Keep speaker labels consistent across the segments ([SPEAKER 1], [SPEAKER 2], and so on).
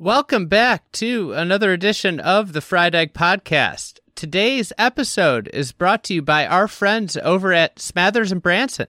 [SPEAKER 1] Welcome back to another edition of the Fried Egg Podcast. Today's episode is brought to you by our friends over at Smathers and Branson.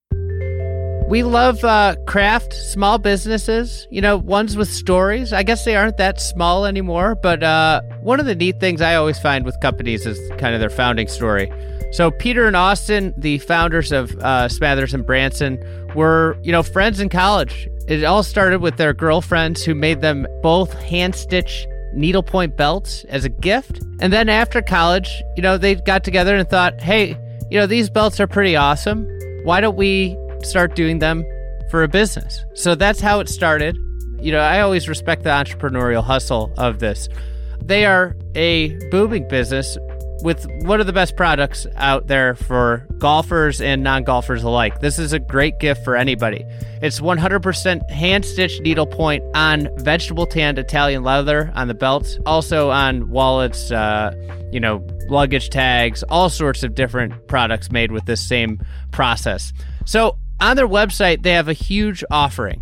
[SPEAKER 1] We love uh, craft, small businesses, you know, ones with stories. I guess they aren't that small anymore, but uh, one of the neat things I always find with companies is kind of their founding story. So, Peter and Austin, the founders of uh, Smathers and Branson, were, you know, friends in college. It all started with their girlfriends who made them both hand stitch needlepoint belts as a gift. And then after college, you know, they got together and thought, hey, you know, these belts are pretty awesome. Why don't we start doing them for a business? So that's how it started. You know, I always respect the entrepreneurial hustle of this. They are a booming business with one of the best products out there for golfers and non golfers alike. This is a great gift for anybody. It's 100% hand stitched needlepoint on vegetable tanned Italian leather on the belts, also on wallets, uh, you know, luggage tags, all sorts of different products made with this same process. So on their website, they have a huge offering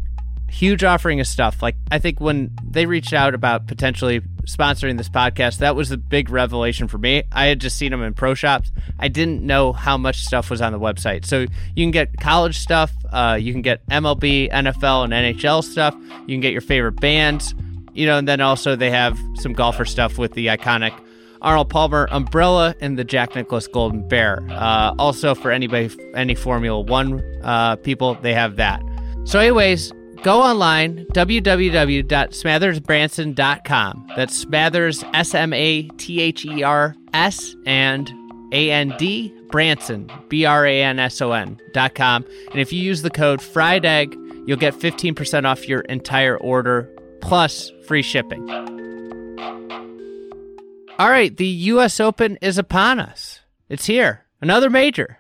[SPEAKER 1] huge offering of stuff. Like I think when they reached out about potentially sponsoring this podcast, that was a big revelation for me. I had just seen them in pro shops. I didn't know how much stuff was on the website. So you can get college stuff, uh, you can get MLB, NFL, and NHL stuff. You can get your favorite bands, you know, and then also they have some golfer stuff with the iconic Arnold Palmer umbrella and the Jack Nicklaus Golden Bear. Uh, also, for anybody, any Formula One uh, people, they have that. So, anyways, Go online, www.smathersbranson.com. That's Smathers, S M A T H E R S, and A N D, Branson, B R A N S O N, dot com. And if you use the code Fried Egg, you'll get 15% off your entire order plus free shipping. All right, the U.S. Open is upon us. It's here. Another major.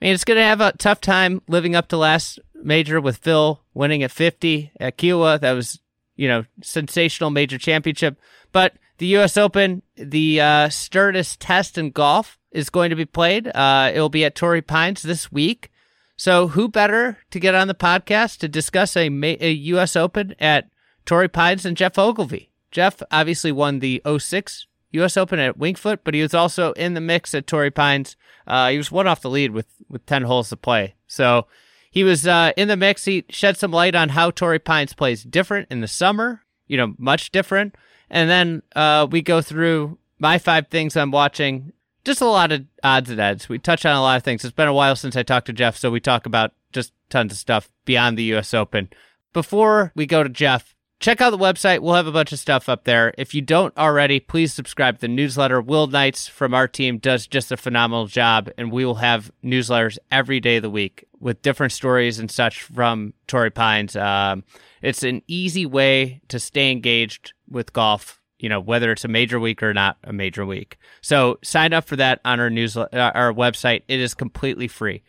[SPEAKER 1] I mean, it's going to have a tough time living up to last major with Phil winning at 50 at Kiawah. That was, you know, sensational major championship. But the U.S. Open, the uh, Sturgis Test in golf is going to be played. Uh, it will be at Torrey Pines this week. So who better to get on the podcast to discuss a, a U.S. Open at Torrey Pines than Geoff Ogilvy? Geoff obviously won the 06 U.S. Open at Winged Foot, but he was also in the mix at Torrey Pines. Uh, he was one off the lead with, with 10 holes to play. So he was uh, in the mix. He shed some light on how Torrey Pines plays different in the summer, you know, much different. And then uh, we go through my five things I'm watching. Just a lot of odds and ends. We touch on a lot of things. It's been a while since I talked to Geoff, so we talk about just tons of stuff beyond the U.S. Open. Before we go to Geoff, check out the website. We'll have a bunch of stuff up there. If you don't already, please subscribe to the newsletter. Will Knights from our team does just a phenomenal job, and we will have newsletters every day of the week with different stories and such from Torrey Pines. Um, it's an easy way to stay engaged with golf. You know whether it's a major week or not a major week. So sign up for that on our newsletter, uh, our website. It is completely free.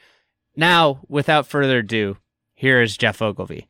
[SPEAKER 1] Now, without further ado, here is Geoff Ogilvy.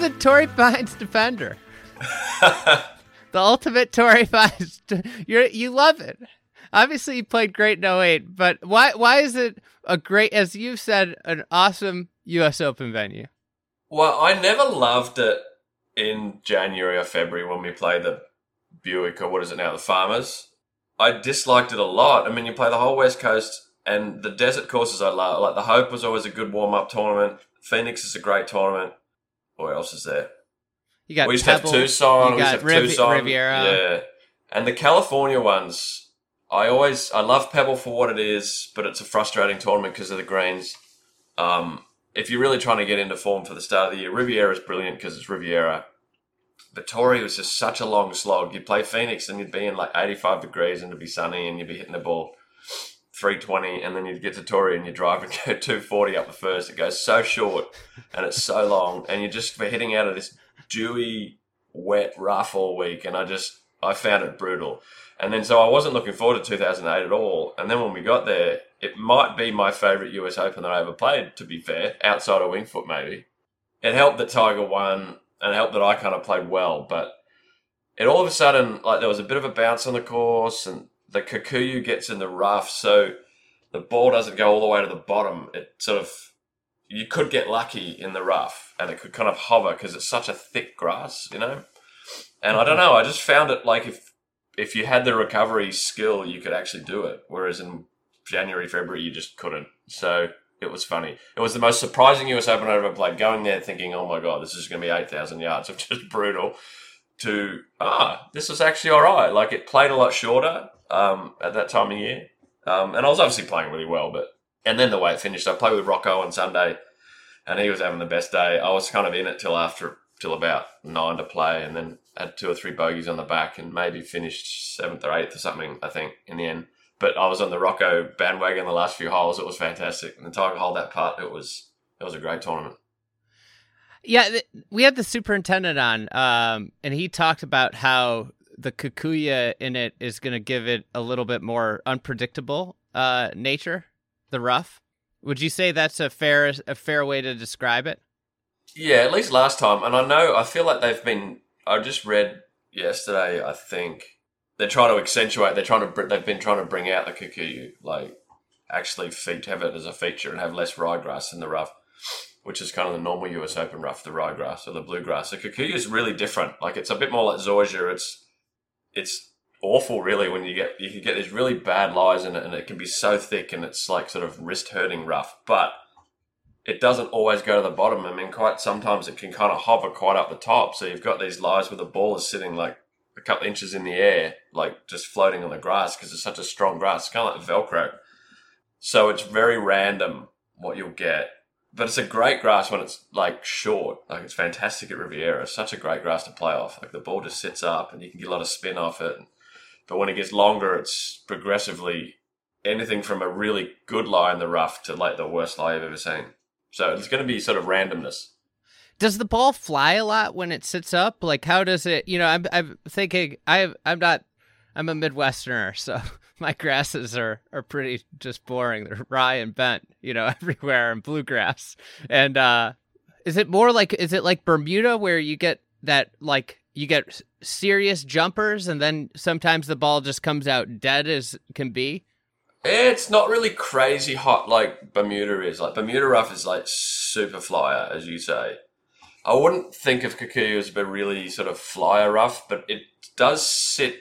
[SPEAKER 1] The Torrey Pines defender. the ultimate Torrey Pines. You you love it. Obviously, you played great in 08, but why why is it a great, as you've said, an awesome U.S. Open venue?
[SPEAKER 2] Well, I never loved it in January or February when we played the Buick or what is it now, the Farmers. I disliked it a lot. I mean, you play the whole West Coast and the desert courses I love. Like the Hope was always a good warm up tournament. Phoenix is a great tournament. What else is there?
[SPEAKER 1] You got
[SPEAKER 2] we used
[SPEAKER 1] Pebble,
[SPEAKER 2] to have Tucson.
[SPEAKER 1] You
[SPEAKER 2] we used
[SPEAKER 1] got
[SPEAKER 2] to have
[SPEAKER 1] Riv-
[SPEAKER 2] Tucson.
[SPEAKER 1] Riviera.
[SPEAKER 2] Yeah, and the California ones. I always I love Pebble for what it is, but it's a frustrating tournament because of the greens. Um, if you're really trying to get into form for the start of the year, Riviera is brilliant because it's Riviera. But was just such a long slog. You'd play Phoenix and you'd be in like 85 degrees and it'd be sunny and you'd be hitting the ball 320, and then you get to Torrey and you drive and go 240 up the first. It goes so short and it's so long, and you're just for hitting out of this dewy, wet, rough all week. And I just, I found it brutal. And then so I wasn't looking forward to 2008 at all. And then when we got there, it might be my favourite US Open that I ever played, to be fair, outside of Winged Foot maybe. It helped that Tiger won and it helped that I kind of played well, but it all of a sudden, like there was a bit of a bounce on the course and the Kikuyu gets in the rough, so the ball doesn't go all the way to the bottom. It sort of, you could get lucky in the rough and it could kind of hover because it's such a thick grass, you know? And I don't know, I just found it like if, if you had the recovery skill, you could actually do it. Whereas in January, February, you just couldn't. So it was funny. It was the most surprising US Open I've ever played. Going there thinking, oh my God, this is going to be 8,000 yards of just brutal, to, ah, this was actually all right. Like it played a lot shorter um, at that time of year. Um, and I was obviously playing really well, but, and then the way it finished, I played with Rocco on Sunday and he was having the best day. I was kind of in it till after, till about nine to play and then had two or three bogeys on the back and maybe finished seventh or eighth or something, I think, in the end but I was on the Rocco bandwagon the last few holes. It was fantastic. And the Tiger hole that part, it was it was a great tournament.
[SPEAKER 1] Yeah, we had the superintendent on, um, and he talked about how the Kikuyu in it is going to give it a little bit more unpredictable uh, nature. The rough. Would you say that's a fair a fair way to describe it?
[SPEAKER 2] Yeah, at least last time. And I know I feel like they've been. I just read yesterday. I think they're trying to accentuate. They're trying to. They've been trying to bring out the Kikuyu, like actually have it as a feature and have less ryegrass in the rough, which is kind of the normal US Open rough, the ryegrass or the bluegrass. The Kikuyu is really different. Like it's a bit more like zoysia. It's it's awful, really, when you get you can get these really bad lies in it, and it can be so thick and it's like sort of wrist hurting rough, but it doesn't always go to the bottom. I mean, quite sometimes it can kind of hover quite up the top. So you've got these lies where the ball is sitting like a couple inches in the air, like just floating on the grass because it's such a strong grass, it's kind of like Velcro. So it's very random what you'll get. But it's a great grass when it's like short. Like it's fantastic at Riviera. It's such a great grass to play off. Like the ball just sits up and you can get a lot of spin off it. But when it gets longer, it's progressively anything from a really good lie in the rough to like the worst lie I've ever seen. So it's going to be sort of randomness
[SPEAKER 1] does the ball fly a lot when it sits up? Like, how does it? You know, I'm I'm thinking I I'm not I'm a Midwesterner, so my grasses are are pretty just boring. They're rye and bent, you know, everywhere and bluegrass. And uh, is it more like is it like Bermuda where you get that like you get serious jumpers and then sometimes the ball just comes out dead as can be?
[SPEAKER 2] It's not really crazy hot like Bermuda is. Like Bermuda rough is like super flyer, as you say. I wouldn't think of Kikuyu as a really sort of flyer rough, but it does sit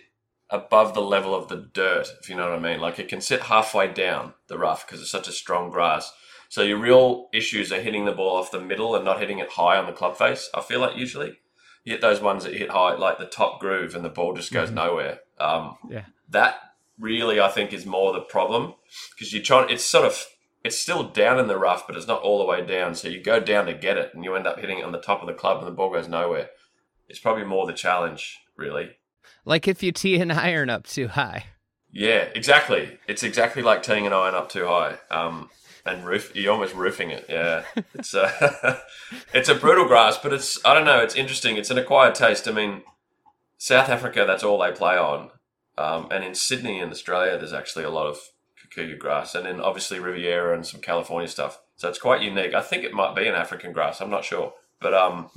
[SPEAKER 2] above the level of the dirt, if you know what I mean. Like it can sit halfway down the rough because it's such a strong grass. So your real issues are hitting the ball off the middle and not hitting it high on the club face. I feel like usually you hit those ones that hit high, like the top groove, and the ball just goes mm-hmm. nowhere. Um,
[SPEAKER 1] yeah,
[SPEAKER 2] that really I think is more the problem because you're trying. It's sort of it's still down in the rough, but it's not all the way down. So you go down to get it, and you end up hitting it on the top of the club, and the ball goes nowhere. It's probably more the challenge, really.
[SPEAKER 1] Like if you tee an iron up too high.
[SPEAKER 2] Yeah, exactly. It's exactly like teeing an iron up too high. Um, and roof, you're almost roofing it. Yeah, it's a, it's a brutal grass, but it's I don't know. It's interesting. It's an acquired taste. I mean, South Africa, that's all they play on, um, and in Sydney in Australia, there's actually a lot of Kikuyu grass, and then obviously Riviera and some California stuff. So it's quite unique. I think it might be an African grass. I'm not sure, but um,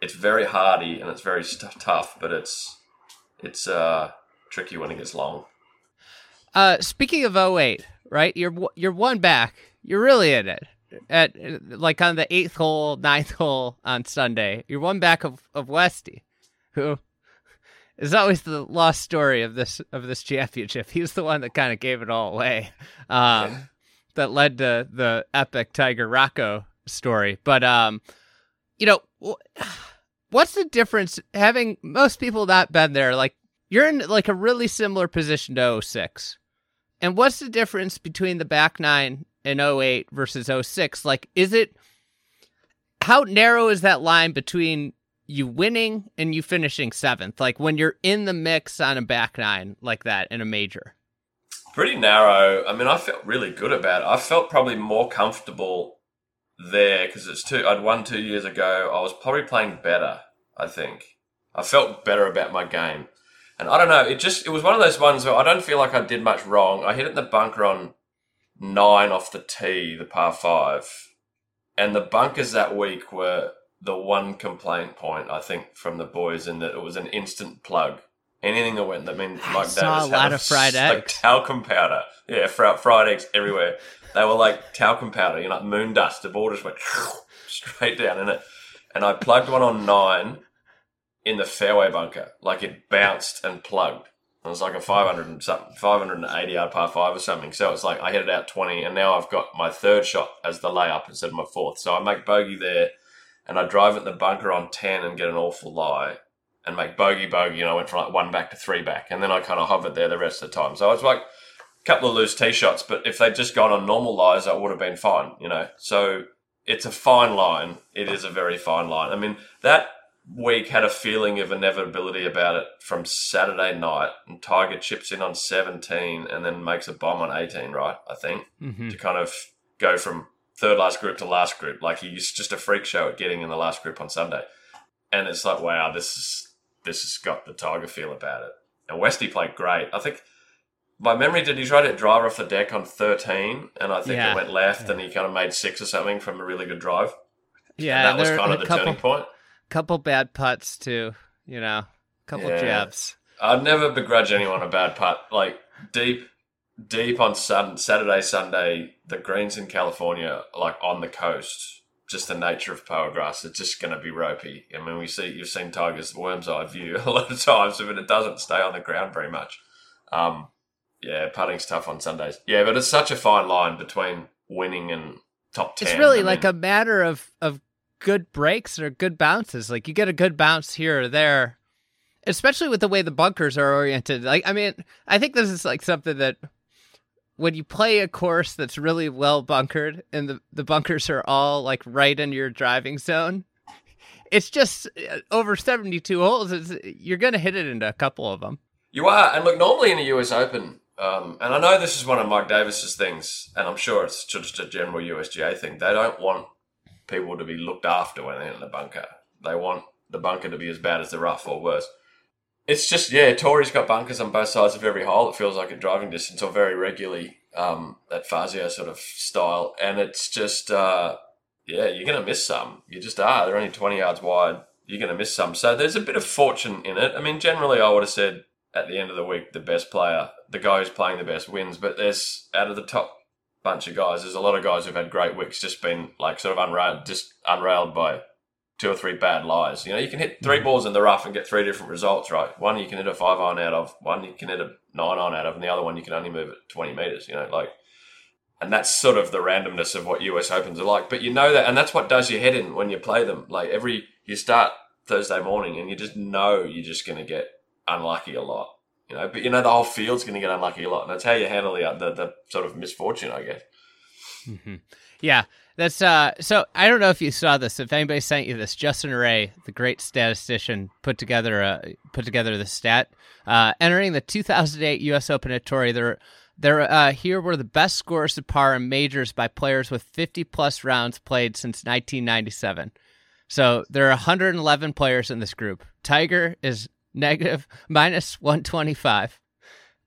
[SPEAKER 2] it's very hardy and it's very st- tough, but it's it's uh tricky when it gets long.
[SPEAKER 1] Uh, speaking of 08, right? You're you're one back. You're really in it at like on the eighth hole, ninth hole on Sunday. You're one back of of Westy, who is always the lost story of this of this championship. He's the one that kind of gave it all away. Um, yeah. That led to the epic Tiger Rocco story. But um, you know, what's the difference having most people not been there? Like you're in like a really similar position to 06. And what's the difference between the back nine and 08 versus 06? Like, is it how narrow is that line between you winning and you finishing seventh, like when you're in the mix on a back nine like that in a major?
[SPEAKER 2] pretty narrow. I mean, I felt really good about it. I felt probably more comfortable there because it's two. I'd won two years ago. I was probably playing better. I think I felt better about my game, and I don't know. It just it was one of those ones where I don't feel like I did much wrong. I hit it in the bunker on nine off the tee, the par five, and the bunkers that week were the one complaint point I think from the boys in that it was an instant plug. Anything that went, that mean Mike
[SPEAKER 1] saw
[SPEAKER 2] Davis
[SPEAKER 1] a lot of fried
[SPEAKER 2] like
[SPEAKER 1] eggs.
[SPEAKER 2] talcum powder. Yeah, fr- fried eggs everywhere. They were like talcum powder, you know, like moon dust. The ball just went straight down in it. And I plugged one on nine in the fairway bunker. Like it bounced and plugged. It was like a 500 and something, 580 yard par five or something. So it's like I hit it out 20, and now I've got my third shot as the layup instead of my fourth. So I make bogey there, and I drive it the bunker on 10 and get an awful lie, and make bogey bogey. And I went from like one back to three back, and then I kind of hovered there the rest of the time. So it's like a couple of loose tee shots, but if they'd just gone on normal lies, I would have been fine, you know. So it's a fine line. It is a very fine line. I mean, that week had a feeling of inevitability about it from Saturday night, and Tiger chips in on 17 and then makes a bomb on 18, right? I think,
[SPEAKER 1] Mhm.
[SPEAKER 2] to kind of go from third last group to last group. Like he's just a freak show at getting in the last group on Sunday. And it's like, wow, this is this has got the Tiger feel about it. And Westy played great. I think my memory did he try to drive off the deck on 13 and I think
[SPEAKER 1] Yeah.
[SPEAKER 2] it went left and he kind of made six or something from a really good drive.
[SPEAKER 1] Yeah,
[SPEAKER 2] and that was kind of the
[SPEAKER 1] couple,
[SPEAKER 2] turning point.
[SPEAKER 1] couple bad putts too. You know, couple
[SPEAKER 2] Yeah.
[SPEAKER 1] jabs.
[SPEAKER 2] I'd never begrudge anyone a bad putt. Like deep, deep on sun, Saturday, Sunday, the greens in California, like on the coast, just the nature of Poa grass, it's just going to be ropey. I mean, we see you've seen Tiger's worm's eye view a lot of times, but it doesn't stay on the ground very much. Um, yeah, putting's tough on Sundays. Yeah, but it's such a fine line between winning and top ten.
[SPEAKER 1] It's really
[SPEAKER 2] I
[SPEAKER 1] like
[SPEAKER 2] mean,
[SPEAKER 1] a matter of of good breaks or good bounces. Like you get a good bounce here or there, especially with the way the bunkers are oriented. Like I mean, I think this is like something that when you play a course that's really well bunkered and the the bunkers are all like right in your driving zone. It's just uh, over 72 holes. You're going to hit it into a couple of them.
[SPEAKER 2] You are, and look, normally in the US Open, um, and I know this is one of Mike Davis's things, and I'm sure it's just a general USGA thing. They don't want people to be looked after when they're in the bunker. They want the bunker to be as bad as the rough or worse. It's just, yeah, Torrey's got bunkers on both sides of every hole. It feels like a driving distance or very regularly, um, that Fazio sort of style. And it's just, uh, yeah, you're going to miss some. You just are. They're only 20 yards wide. You're going to miss some. So there's a bit of fortune in it. I mean, generally, I would have said at the end of the week, the best player, the guy who's playing the best wins. But there's out of the top bunch of guys, there's a lot of guys who've had great weeks, just been like sort of unrailed, just unrailed by two or three bad lies. You know, you can hit three mm-hmm. balls in the rough and get three different results, right? One you can hit a five iron out of, one you can hit a nine iron out of, and the other one you can only move it 20 meters, you know, like. And that's sort of the randomness of what US Opens are like. But you know that, and that's what does your head in when you play them. Like every, you start Thursday morning and you just know you're just going to get unlucky a lot, you know. But you know the whole field's going to get unlucky a lot, and that's how you handle the the, the sort of misfortune, I guess.
[SPEAKER 1] Yeah, that's uh. So I don't know if you saw this. If anybody sent you this, Justin Ray, the great statistician, put together a put together the stat. Uh, entering the 2008 U.S. Open at Torrey, there there uh, here were the best scores to par in majors by players with 50 plus rounds played since 1997. So there are 111 players in this group. Tiger is negative minus 125.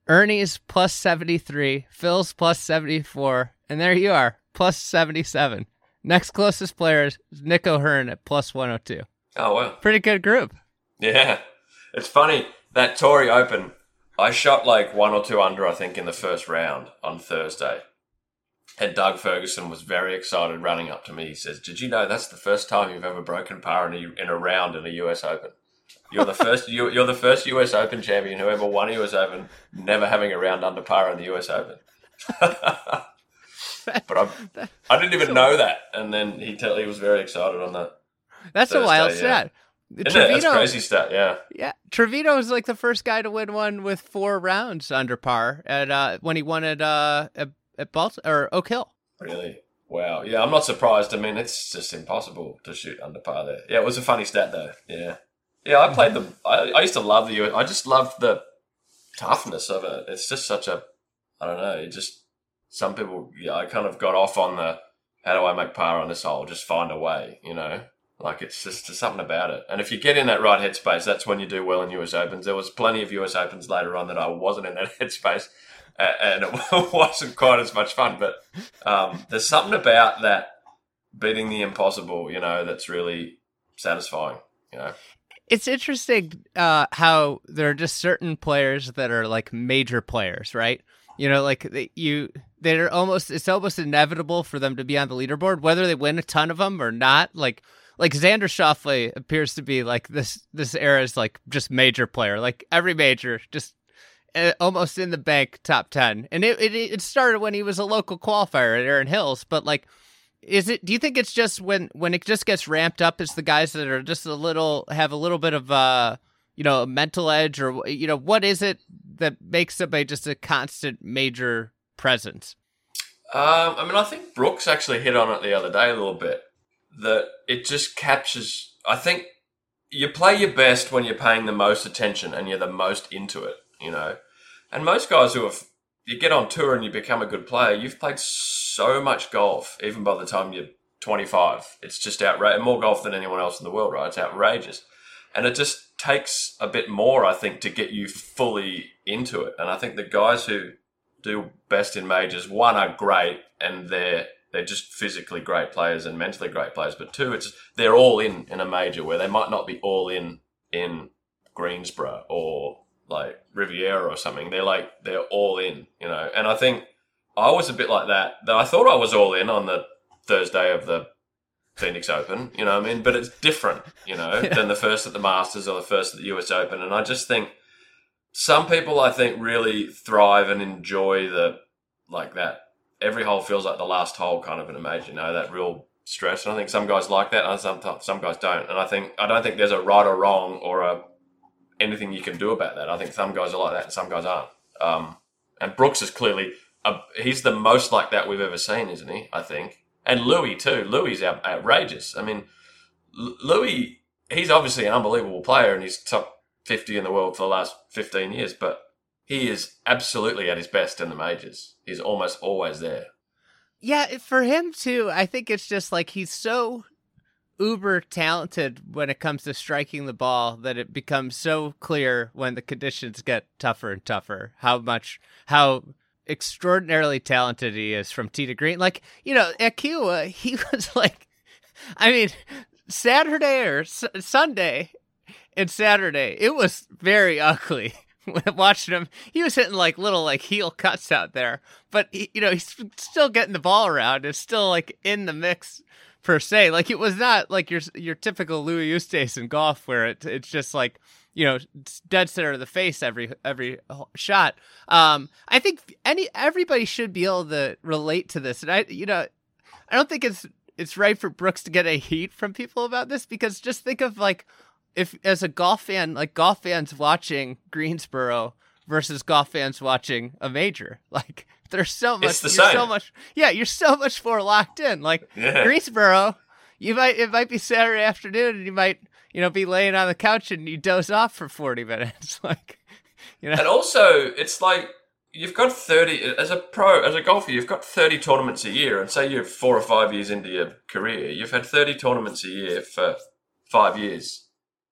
[SPEAKER 1] Ernie's plus 73, Phil's plus 74, and there you are, plus 77. Next closest player is Nick O'Hern at plus 102.
[SPEAKER 2] Oh well.
[SPEAKER 1] Oh, Pretty good group.
[SPEAKER 2] Yeah. It's funny, that Torrey Open, I shot like one or two under, I think, in the first round on Thursday. And Doug Ferguson was very excited running up to me. He says, Did you know that's the first time you've ever broken par in a, in a round in a US Open? You're the first you, you're the first US Open champion who ever won US Open, never having a round under par in the US Open. but I, I didn't even know that. And then he tell, he was very excited on that.
[SPEAKER 1] That's a
[SPEAKER 2] Thursday,
[SPEAKER 1] wild
[SPEAKER 2] yeah.
[SPEAKER 1] stat.
[SPEAKER 2] Isn't it? That's crazy stat, yeah.
[SPEAKER 1] yeah, Trevino was like the first guy to win one with four rounds under par at uh, when he won at uh, at, at Balt- or Oak Hill.
[SPEAKER 2] Really? Wow. Yeah, I'm not surprised. I mean, it's just impossible to shoot under par there. Yeah, it was a funny stat though. Yeah. Yeah, I played the. I, I used to love the. US I just loved the toughness of it. It's just such a I don't know. It just some people, yeah, I kind of got off on the how do I make par on this hole? Just find a way, you know. Like it's just there's something about it. And if you get in that right headspace, that's when you do well in US Opens. There was plenty of US Opens later on that I wasn't in that headspace, and it wasn't quite as much fun. But um, there's something about that beating the impossible, you know, that's really satisfying. You know,
[SPEAKER 1] it's interesting uh, how there are just certain players that are like major players, right? You know, like you, they're almost it's almost inevitable for them to be on the leaderboard, whether they win a ton of them or not. Like like Xander Schauffele appears to be like this this era's like just major player, like every major, just uh, almost in the bank top ten. And it, it it started when he was a local qualifier at Erin Hills, but like is it do you think it's just when when it just gets ramped up it's the guys that are just a little have a little bit of uh you know a mental edge or you know what is it that makes somebody just a constant major presence?
[SPEAKER 2] Um, i mean i think brooks actually hit on it the other day a little bit that it just captures i think you play your best when you're paying the most attention and you're the most into it you know? And most guys who have you get on tour and you become a good player you've played so much golf, even by the time you're 25. It's just outrageous. More golf than anyone else in the world, right? It's outrageous. And it just takes a bit more, I think, to get you fully into it. And I think the guys who do best in majors, one, are great and they're they're just physically great players and mentally great players. But two, it's they're all in in a major where they might not be all in in Greensboro or like Riviera or something. They're like they're all in, you know. And I think I was a bit like that. Though I thought I was all in on the Thursday of the Phoenix Open, you know what I mean? But it's different, you know, yeah. than the first at the Masters or the first at the US Open. And I just think some people, I think, really thrive and enjoy the, like that. Every hole feels like the last hole kind of an major, you know, that real stress. And I think some guys like that and some, some guys don't. And I think, I don't think there's a right or wrong or a, anything you can do about that. I think some guys are like that and some guys aren't. Um, and Brooks is clearly uh, he's the most like that we've ever seen, isn't he? I think, and Louis too. Louis is out, outrageous. I mean, Louis, he's obviously an unbelievable player, and he's top fifty in the world for the last fifteen years. But he is absolutely at his best in the majors. He's almost always there.
[SPEAKER 1] Yeah, for him too. I think it's just like he's so uber talented when it comes to striking the ball that it becomes so clear when the conditions get tougher and tougher how much how extraordinarily talented he is from tee to green. Like, you know, at Kiawah, he was like, I mean, Saturday or S- Sunday and Saturday, it was very ugly. Watching him, he was hitting like little like heel cuts out there, but he, you know he's still getting the ball around. It's still like in the mix per se. Like it was not like your your typical Louis Oosthuizen golf where it, it's just like you know dead center of the face every every shot. Um, I think any everybody should be able to relate to this, and I you know I don't think it's it's right for Brooks to get a heat from people about this because just think of like if as a golf fan like golf fans watching Greensboro versus golf fans watching a major like there's so much It's
[SPEAKER 2] the
[SPEAKER 1] you're
[SPEAKER 2] same.
[SPEAKER 1] so much yeah you're so much more locked in. Like
[SPEAKER 2] Yeah.
[SPEAKER 1] Greensboro you might it might be Saturday afternoon and you might you know be laying on the couch and you doze off for 40 minutes. Like you know.
[SPEAKER 2] And also, it's like you've got 30 as a pro as a golfer you've got 30 tournaments a year. And say you're four or five years into your career you've had 30 tournaments a year for five years.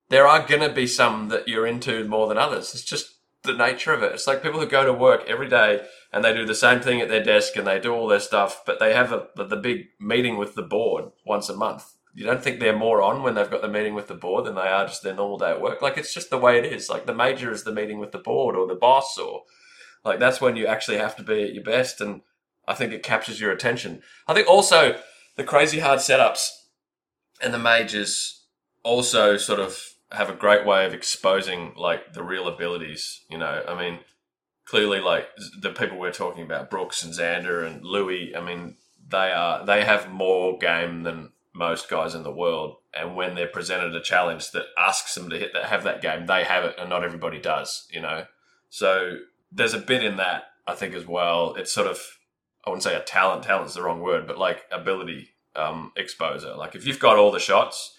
[SPEAKER 2] There are going to be some that you're into more than others. It's just the nature of it. It's like people who go to work every day and they do the same thing at their desk and they do all their stuff but they have a, the big meeting with the board once a month. You don't think they're more on when they've got the meeting with the board than they are just their normal day at work? Like it's just the way it is. Like the major is the meeting with the board or the boss or like that's when you actually have to be at your best, and I think it captures your attention. I think also the crazy hard setups and the majors also sort of have a great way of exposing like the real abilities. You know, I mean, clearly like the people we're talking about, Brooks and Xander and Louis. I mean, they are they have more game than most guys in the world. And when they're presented a challenge that asks them to hit that, have that game, they have it, and not everybody does. You know, so there's a bit in that I think as well. It's sort of I wouldn't say a talent. Talent's the wrong word, but like ability um, exposure. Like if you've got all the shots,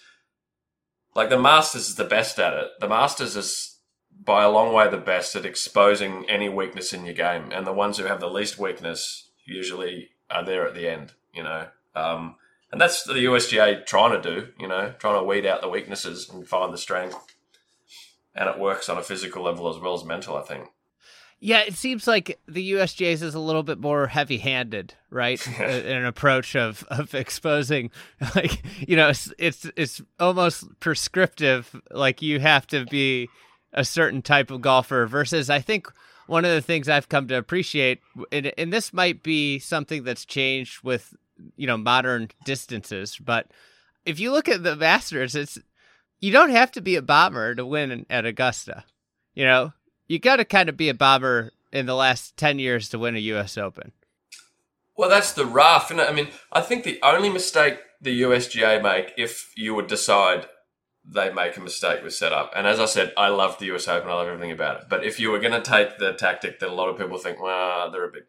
[SPEAKER 2] like the Masters is the best at it. The Masters is by a long way the best at exposing any weakness in your game, and the ones who have the least weakness usually are there at the end. You know, um, and that's the USGA trying to do. You know, trying to weed out the weaknesses and find the strength, and it works on a physical level as well as mental. I think.
[SPEAKER 1] Yeah, it seems like the USGA's is a little bit more heavy-handed, right? An approach of of exposing, like you know, it's, it's it's almost prescriptive. Like you have to be a certain type of golfer. Versus, I think one of the things I've come to appreciate, and, and this might be something that's changed with you know modern distances, but if you look at the Masters, it's you don't have to be a bomber to win at Augusta. You know, you got to kind of be a bomber in the last 10 years to win a US Open.
[SPEAKER 2] Well, that's the rough. And I mean, I think the only mistake the USGA make if you would decide they make a mistake with setup. And as I said, I love the US Open. I love everything about it. But if you were going to take the tactic that a lot of people think, well, they're a bit.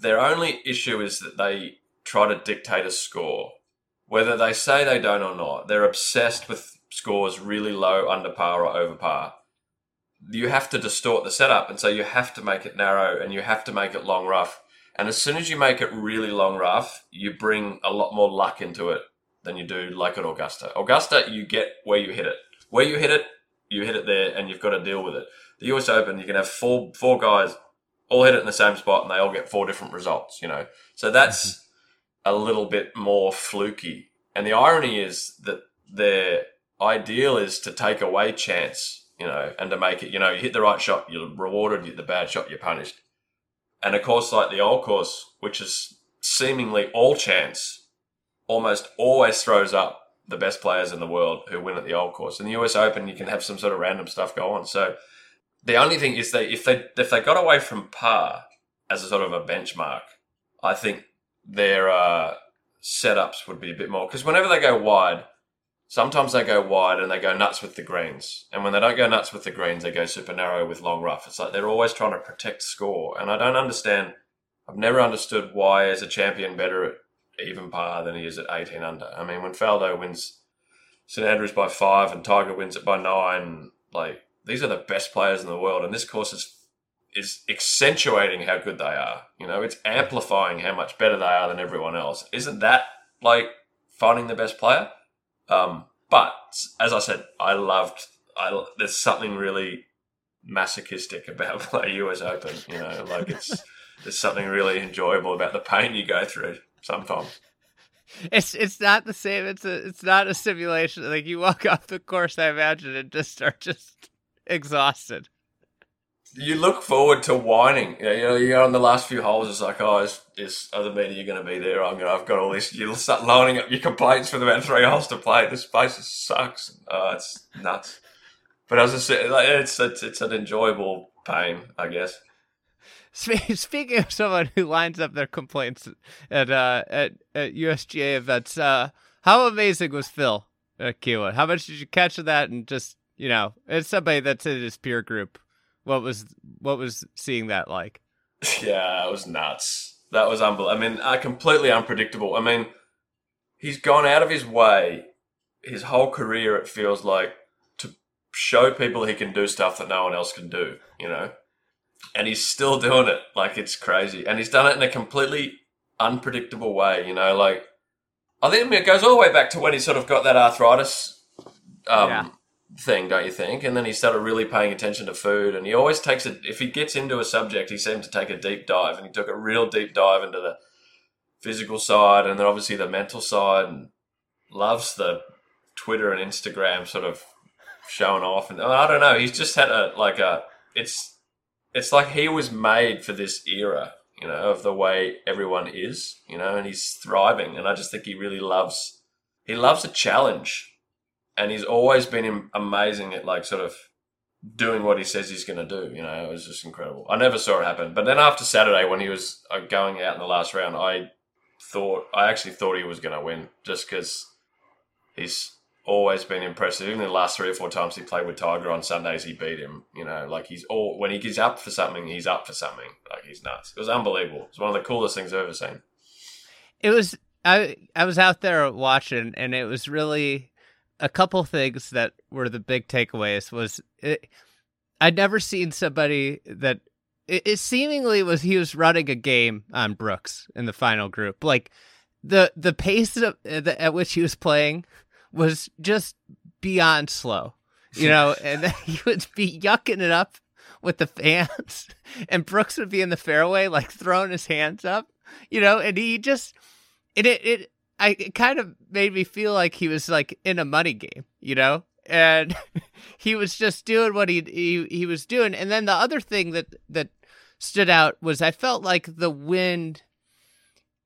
[SPEAKER 2] Their only issue is that they try to dictate a score. Whether they say they don't or not, they're obsessed with scores really low, under par, or over par you have to distort the setup, and so you have to make it narrow and you have to make it long rough. And as soon as you make it really long rough, you bring a lot more luck into it than you do like at Augusta. Augusta, you get where you hit it. Where you hit it, you hit it there, and you've got to deal with it. The US Open, you can have four four guys all hit it in the same spot, and they all get four different results. You know, so that's mm-hmm. a little bit more fluky. And the irony is that their ideal is to take away chance you know, and to make it, you know, you hit the right shot, you're rewarded, you hit the bad shot, you're punished. And a course like the old course, which is seemingly all chance, almost always throws up the best players in the world who win at the old course. In the US Open, you can have some sort of random stuff go on. So the only thing is they if they if they got away from par as a sort of a benchmark, I think their uh, setups would be a bit more because whenever they go wide, Sometimes they go wide and they go nuts with the greens. And when they don't go nuts with the greens, they go super narrow with long rough. It's like they're always trying to protect score. And I don't understand. I've never understood why is a champion better at even par than he is at 18 under. I mean, when Faldo wins St Andrews by five and Tiger wins it by nine, like these are the best players in the world. And this course is is accentuating how good they are. You know, it's amplifying how much better they are than everyone else. Isn't that like finding the best player? Um, but as I said, I loved. I there's something really masochistic about a US Open. You know, like it's there's something really enjoyable about the pain you go through sometimes.
[SPEAKER 1] It's it's not the same. It's a it's not a simulation. Like you walk off the course, I imagine, and just start just exhausted
[SPEAKER 2] you look forward to whining. You know, you're on the last few holes. It's like, oh, is, is other media going to be there? I'm gonna, I've got all this. You'll start lining up your complaints for the about three holes to play. This place sucks. Oh, it's nuts. But as I said, it's, it's it's an enjoyable pain, I guess.
[SPEAKER 1] Speaking of someone who lines up their complaints at uh, at, at USGA events, uh, how amazing was Phil at Kiawah? How much did you catch of that? And just you know, it's somebody that's in his peer group what was what was seeing that like?
[SPEAKER 2] Yeah, it was nuts. That was unbelievable. I mean, uh, completely unpredictable. I mean, he's gone out of his way his whole career. It feels like to show people he can do stuff that no one else can do. You know, and he's still doing it. Like it's crazy, and he's done it in a completely unpredictable way. You know, like I think it goes all the way back to when he sort of got that arthritis. Um, yeah thing, don't you think? And then he started really paying attention to food, and he always takes it. If he gets into a subject, he seems to take a deep dive, and he took a real deep dive into the physical side, and then obviously the mental side, and loves the Twitter and Instagram sort of showing off. And I don't know, he's just had a like a it's it's like he was made for this era, you know, of the way everyone is, you know, and he's thriving, and I just think he really loves he loves a challenge and he's always been amazing at like sort of doing what he says he's going to do. You know, it was just incredible. I never saw it happen. But then after Saturday, when he was uh, going out in the last round, I thought I actually thought he was going to win just because he's always been impressive. Even the last three or four times he played with Tiger on Sundays, he beat him. You know, like he's all when he gets up for something, he's up for something. Like he's nuts. It was unbelievable. It's one of the coolest things I've ever seen.
[SPEAKER 1] It was. I I was out there watching, and it was really a couple things that were the big takeaways was it, I'd never seen somebody that it, it seemingly was he was running a game on Brooks in the final group. Like the the pace of, uh, the, at which he was playing was just beyond slow, you know, and he would be yucking it up with the fans, and Brooks would be in the fairway, like throwing his hands up, you know, and he just it it, it I it kind of made me feel like he was like in a money game, you know, and he was just doing what he he he was doing. And then the other thing that that stood out was I felt like the wind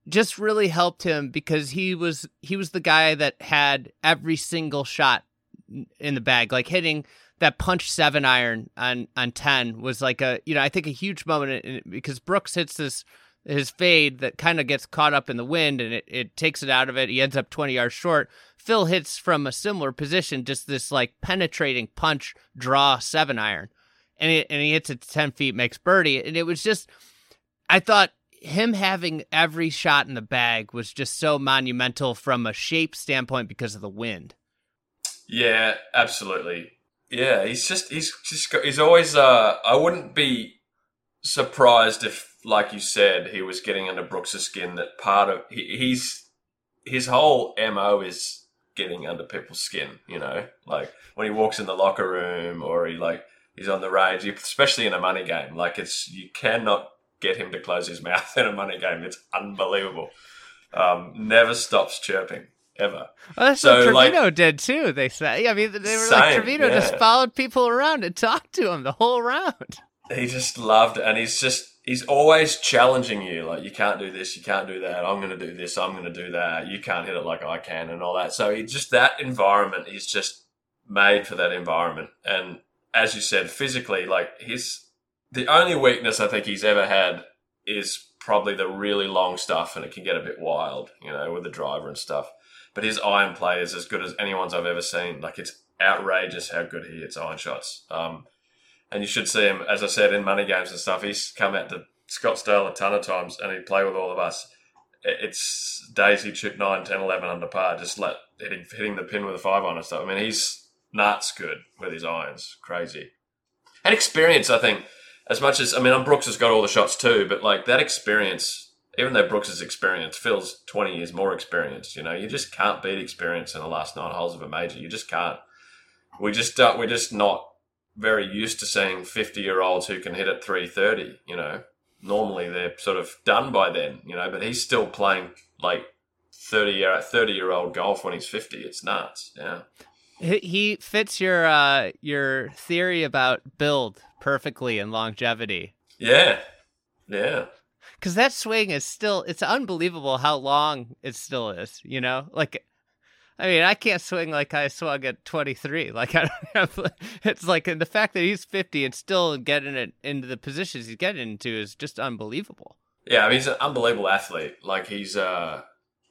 [SPEAKER 1] just really helped him because he was he was the guy that had every single shot in the bag, like hitting that punch seven iron on on ten was like a you know I think a huge moment in, because Brooks hits this his fade that kind of gets caught up in the wind and it, it takes it out of it. He ends up 20 yards short. Phil hits from a similar position, just this like penetrating punch draw seven iron. And, it, and he hits it 10 feet, makes birdie. And it was just, I thought him having every shot in the bag was just so monumental from a shape standpoint because of the wind.
[SPEAKER 2] Yeah, absolutely. Yeah, he's just he's just got, he's always. Uh, I wouldn't be surprised if, like you said, he was getting under Brooks' skin. That part of he, he's his whole mo is getting under people's skin. You know, like when he walks in the locker room or he like he's on the range, especially in a money game. Like it's you cannot get him to close his mouth in a money game. It's unbelievable. Um, never stops chirping ever.
[SPEAKER 1] Well, that's so, what Trevino like, did too. They say. I mean, they were same, like Trevino yeah. just followed people around and talked to him the whole round
[SPEAKER 2] he just loved it, and he's just he's always challenging you. Like you can't do this, you can't do that. I'm going to do this, I'm going to do that. You can't hit it like I can, and all that. So he just that environment. He's just made for that environment, and as you said, physically, like his the only weakness I think he's ever had is probably the really long stuff, and it can get a bit wild, you know, with the driver and stuff. But his iron play is as good as anyone's I've ever seen. Like it's outrageous how good he hits iron shots. Um, and you should see him, as I said, in money games and stuff. He's come out to Scottsdale a ton of times and he'd play with all of us. It's days he'd 9, 10, 11 under par, just let hitting, hitting the pin with a five on and stuff. I mean, he's nuts good with his irons. Crazy. And experience, I think, as much as, I mean, Brooks has got all the shots too, but like that experience, even though Brooks is experienced, Phil's 20 years more experienced. You know, you just can't beat experience in the last nine holes of a major. You just can't. We just don't, we're just not very used to seeing 50 year olds who can hit at 330, you know. Normally they're sort of done by then, you know, but he's still playing like 30 year 30 year old golf when he's 50. It's nuts. Yeah.
[SPEAKER 1] He fits your uh your theory about build perfectly and longevity.
[SPEAKER 2] Yeah. Yeah.
[SPEAKER 1] Cuz that swing is still it's unbelievable how long it still is, you know? Like I mean, I can't swing like I swung at 23. Like I don't have, it's like and the fact that he's 50 and still getting it into the positions he's getting into is just unbelievable.
[SPEAKER 2] Yeah, I mean, he's an unbelievable athlete. Like he's, uh,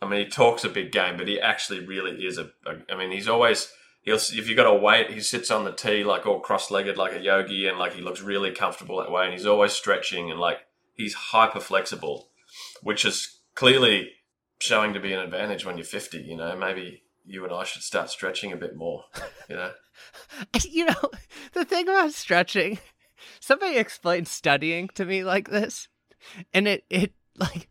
[SPEAKER 2] I mean, he talks a big game, but he actually really is a. a I mean, he's always he'll if you've got to wait, he sits on the tee like all cross-legged like a yogi, and like he looks really comfortable that way, and he's always stretching and like he's hyper flexible, which is clearly showing to be an advantage when you're 50. You know, maybe you and I should start stretching a bit more. You know,
[SPEAKER 1] you know the thing about stretching. Somebody explained studying to me like this, and it it like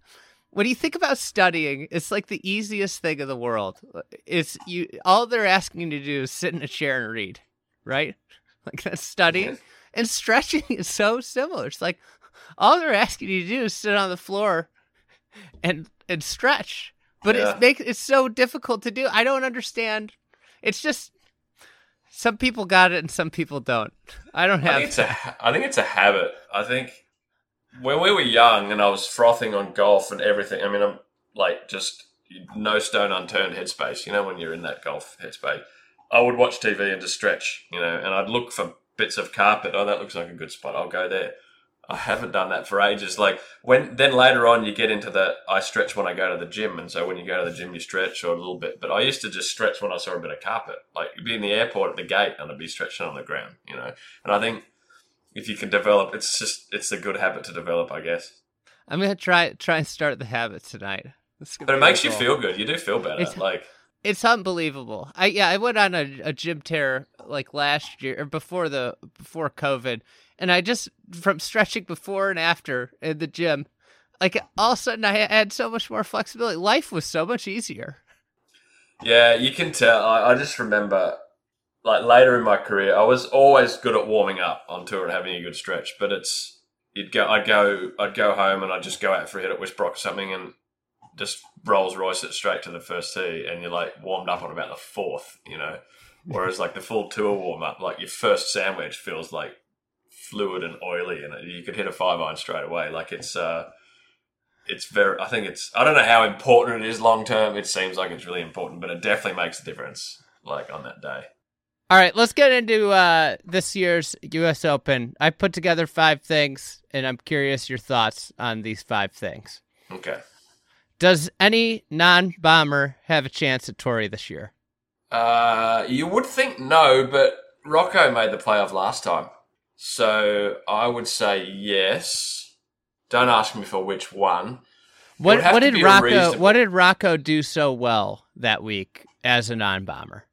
[SPEAKER 1] when you think about studying, it's like the easiest thing in the world. It's you all they're asking you to do is sit in a chair and read, right? Like that's studying. Mm-hmm. And stretching is so similar. It's like all they're asking you to do is sit on the floor and and stretch but yeah. it's make it's so difficult to do. I don't understand. It's just some people got it and some people don't. I don't have.
[SPEAKER 2] I think it's a, I think it's a habit. I think when we were young and I was frothing on golf and everything. I mean, I'm like just no stone unturned headspace. You know, when you're in that golf headspace, I would watch TV and just stretch. You know, and I'd look for bits of carpet. Oh, that looks like a good spot. I'll go there. I haven't done that for ages. Like when then later on you get into the I stretch when I go to the gym, and so when you go to the gym you stretch or a little bit. But I used to just stretch when I saw a bit of carpet. Like you'd be in the airport at the gate and I'd be stretching on the ground, you know. And I think if you can develop, it's just it's a good habit to develop, I guess.
[SPEAKER 1] I'm gonna try try and start the habit tonight.
[SPEAKER 2] But it makes you feel good. You do feel better. It's, like
[SPEAKER 1] it's unbelievable. I yeah, I went on a, a gym tear like last year or before the before COVID, and I just from stretching before and after in the gym, like all of a sudden I had so much more flexibility. Life was so much easier.
[SPEAKER 2] Yeah, you can tell. I, I just remember, like later in my career, I was always good at warming up on tour and having a good stretch. But it's you'd go, I'd go, I'd go home and I'd just go out for a hit at Whisper Rock or something, and just Rolls Royce it straight to the first tee, and you're like warmed up on about the fourth, you know. Whereas like the full tour warm up, like your first sandwich feels like fluid and oily, and you could hit a five iron straight away. Like it's. uh it's very. I think it's. I don't know how important it is long term. It seems like it's really important, but it definitely makes a difference. Like on that day.
[SPEAKER 1] All right, let's get into uh, this year's U.S. Open. I put together five things, and I'm curious your thoughts on these five things.
[SPEAKER 2] Okay.
[SPEAKER 1] Does any non-bomber have a chance at Torrey this year?
[SPEAKER 2] Uh, you would think no, but Rocco made the playoff last time, so I would say yes. Don't ask me for which one.
[SPEAKER 1] What what did Rocco What did Rocco do so well that week as a non-bomber?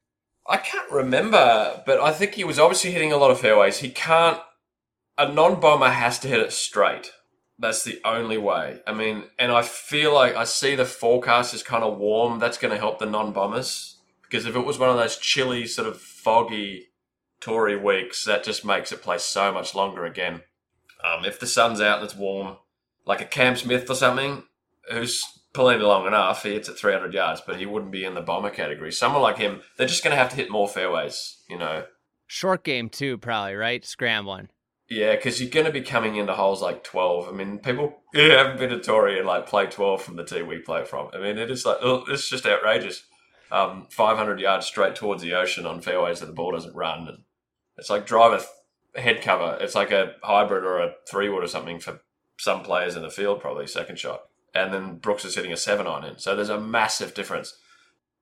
[SPEAKER 2] I can't remember, but I think he was obviously hitting a lot of fairways. He can't. A non-bomber has to hit it straight. That's the only way. I mean, and I feel like I see the forecast is kind of warm. That's going to help the non-bombers because if it was one of those chilly, sort of foggy, Torrey weeks, that just makes it play so much longer again. Um, if the sun's out and it's warm, like a Cam Smith or something, who's pulling long enough, he hits at 300 yards, but he wouldn't be in the bomber category. Someone like him, they're just going to have to hit more fairways, you know.
[SPEAKER 1] Short game too, probably right, scrambling.
[SPEAKER 2] Yeah, because you're going to be coming into holes like 12. I mean, people who haven't been to Torrey and like play 12 from the tee we play from. I mean, it is like, oh, it's just outrageous. Um, 500 yards straight towards the ocean on fairways that the ball doesn't run. And it's like driver head cover. It's like a hybrid or a three wood or something for some players in the field, probably second shot. And then Brooks is hitting a seven on in. So there's a massive difference.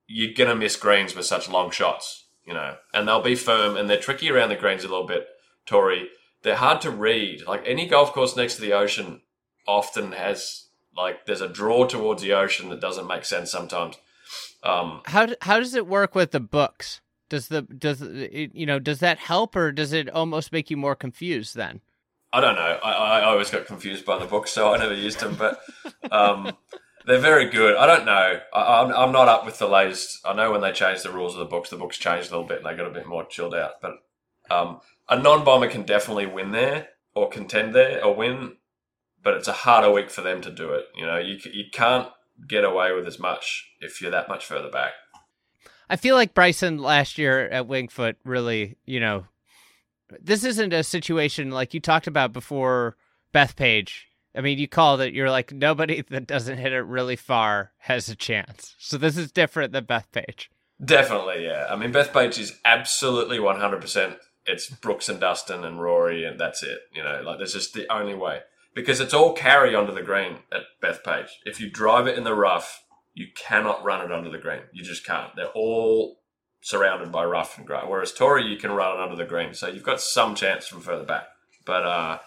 [SPEAKER 2] You're going to miss greens with such long shots, you know, and they'll be firm and they're tricky around the greens a little bit, Torrey. They're hard to read. Like any golf course next to the ocean often has, like, there's a draw towards the ocean that doesn't make sense sometimes. Um,
[SPEAKER 1] how, how does it work with the books? Does the does it, you know does that help or does it almost make you more confused then?
[SPEAKER 2] I don't know. I, I always got confused by the books, so I never used them. But um, they're very good. I don't know. I, am I'm, I'm not up with the latest. I know when they changed the rules of the books, the books changed a little bit and they got a bit more chilled out. But um, a non-bomber can definitely win there or contend there or win, but it's a harder week for them to do it. You know, you you can't get away with as much if you're that much further back.
[SPEAKER 1] I feel like Bryson last year at Winged Foot really, you know, this isn't a situation like you talked about before Bethpage. I mean, you called it, you're like, nobody that doesn't hit it really far has a chance. So this is different than Bethpage.
[SPEAKER 2] Definitely, yeah. I mean, Bethpage is absolutely 100%. It's Brooks and Dustin and Rory, and that's it. You know, like, that's just the only way. Because it's all carry onto the green at Bethpage. If you drive it in the rough, you cannot run it under the green. You just can't. They're all surrounded by rough and grey. Whereas Torrey, you can run it under the green, so you've got some chance from further back, but uh,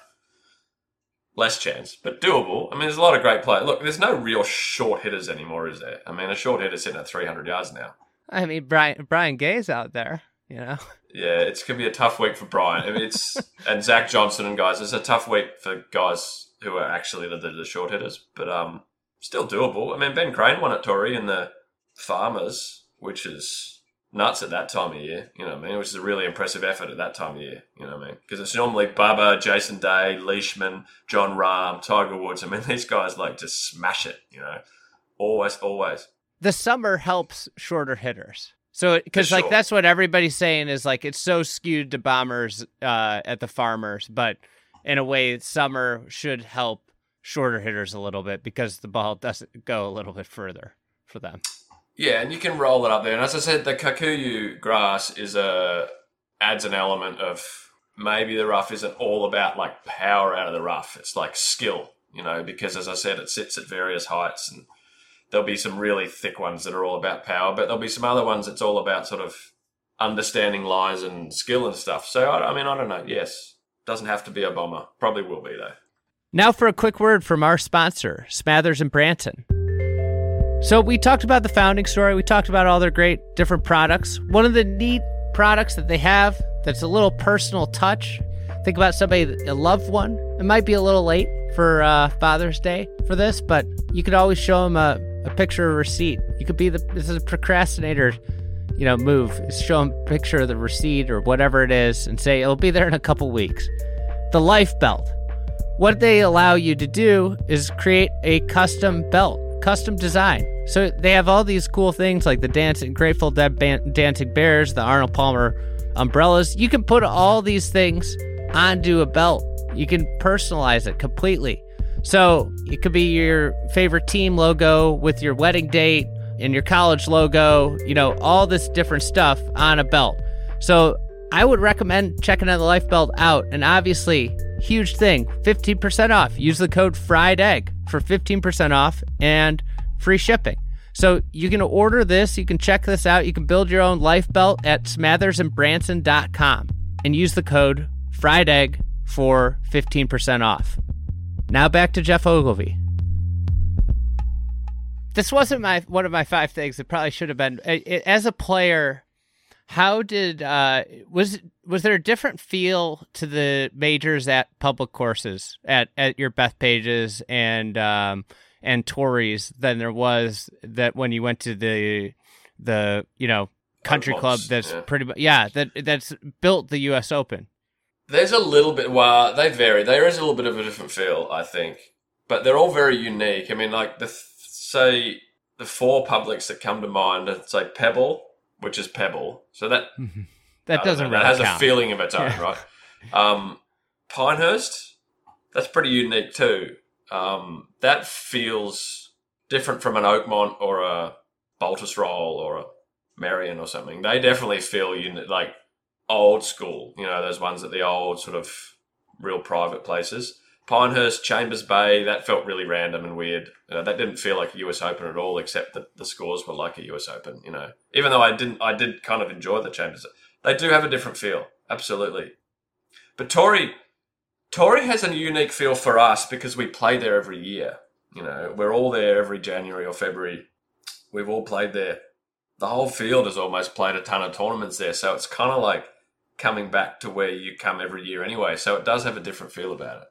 [SPEAKER 2] less chance, but doable. I mean, there's a lot of great play. Look, there's no real short hitters anymore, is there? I mean, a short hitter's sitting at 300 yards now.
[SPEAKER 1] I mean, Brian Brian Gay's out there, you know.
[SPEAKER 2] Yeah, it's gonna be a tough week for Brian. I mean, it's and Zach Johnson and guys. It's a tough week for guys who are actually the, the, the short hitters, but um, still doable. I mean, Ben Crane won at Torrey in the Farmers, which is nuts at that time of year. You know what I mean? Which is a really impressive effort at that time of year. You know what I mean? Because it's normally Bubba, Jason Day, Leishman, Jon Rahm, Tiger Woods. I mean, these guys like to smash it. You know, always, always.
[SPEAKER 1] The summer helps shorter hitters. So, because like that's what everybody's saying is like it's so skewed to bombers uh, at the farmers, but in a way, summer should help shorter hitters a little bit because the ball doesn't go a little bit further for them.
[SPEAKER 2] Yeah, and you can roll it up there. And as I said, the kikuyu grass is a adds an element of maybe the rough isn't all about like power out of the rough. It's like skill, you know, because as I said, it sits at various heights and there'll be some really thick ones that are all about power, but there'll be some other ones that's all about sort of understanding lies and skill and stuff. So I, I mean, I don't know. Yes, doesn't have to be a bomber. Probably will be though.
[SPEAKER 1] Now for a quick word from our sponsor, Smathers and Branson. So we talked about the founding story. We talked about all their great different products. One of the neat products that they have that's a little personal touch. Think about somebody, a loved one. It might be a little late for uh, Father's Day for this, but you could always show them a, a picture of receipt. You could be the this is a procrastinator, you know, move. Show them a picture of the receipt or whatever it is, and say it'll be there in a couple weeks. The life belt. What they allow you to do is create a custom belt, custom design. So they have all these cool things like the dancing Grateful Dead ban- dancing bears, the Arnold Palmer umbrellas. You can put all these things onto a belt. You can personalize it completely. So it could be your favorite team logo with your wedding date and your college logo, you know, all this different stuff on a belt. So I would recommend checking out the Life Belt out. And obviously, huge thing 15% off. Use the code fried egg for 15% off and free shipping. So you can order this, you can check this out, you can build your own life belt at smathersandbranson.com and use the code fried egg for 15% off. Now back to Geoff Ogilvy. This wasn't my one of my five things. It probably should have been. As a player, how did uh, was was there a different feel to the majors at public courses at at your Bethpages and um, and Torreys than there was that when you went to the the you know country club that's yeah. pretty much yeah that that's built the U.S. Open.
[SPEAKER 2] There's a little bit. Well, they vary. There is a little bit of a different feel, I think, but they're all very unique. I mean, like the say the four publics that come to mind. Like Pebble, which is Pebble. So that
[SPEAKER 1] that doesn't know,
[SPEAKER 2] really that has
[SPEAKER 1] count.
[SPEAKER 2] a feeling of its own, yeah. right? Um, Pinehurst, that's pretty unique too. Um, that feels different from an Oakmont or a Baltusrol or a Merion or something. They definitely feel uni- like old school. You know, those ones at the old sort of real private places. Pinehurst, Chambers Bay, that felt really random and weird. That didn't feel like a US Open at all, except that the scores were like a US Open. You know, even though I didn't, I did kind of enjoy the Chambers. They do have a different feel, absolutely. But Torrey, Torrey has a unique feel for us because we play there every year. You know, we're all there every January or February. We've all played there. The whole field has almost played a ton of tournaments there, so it's kind of like coming back to where you come every year anyway. So it does have a different feel about it.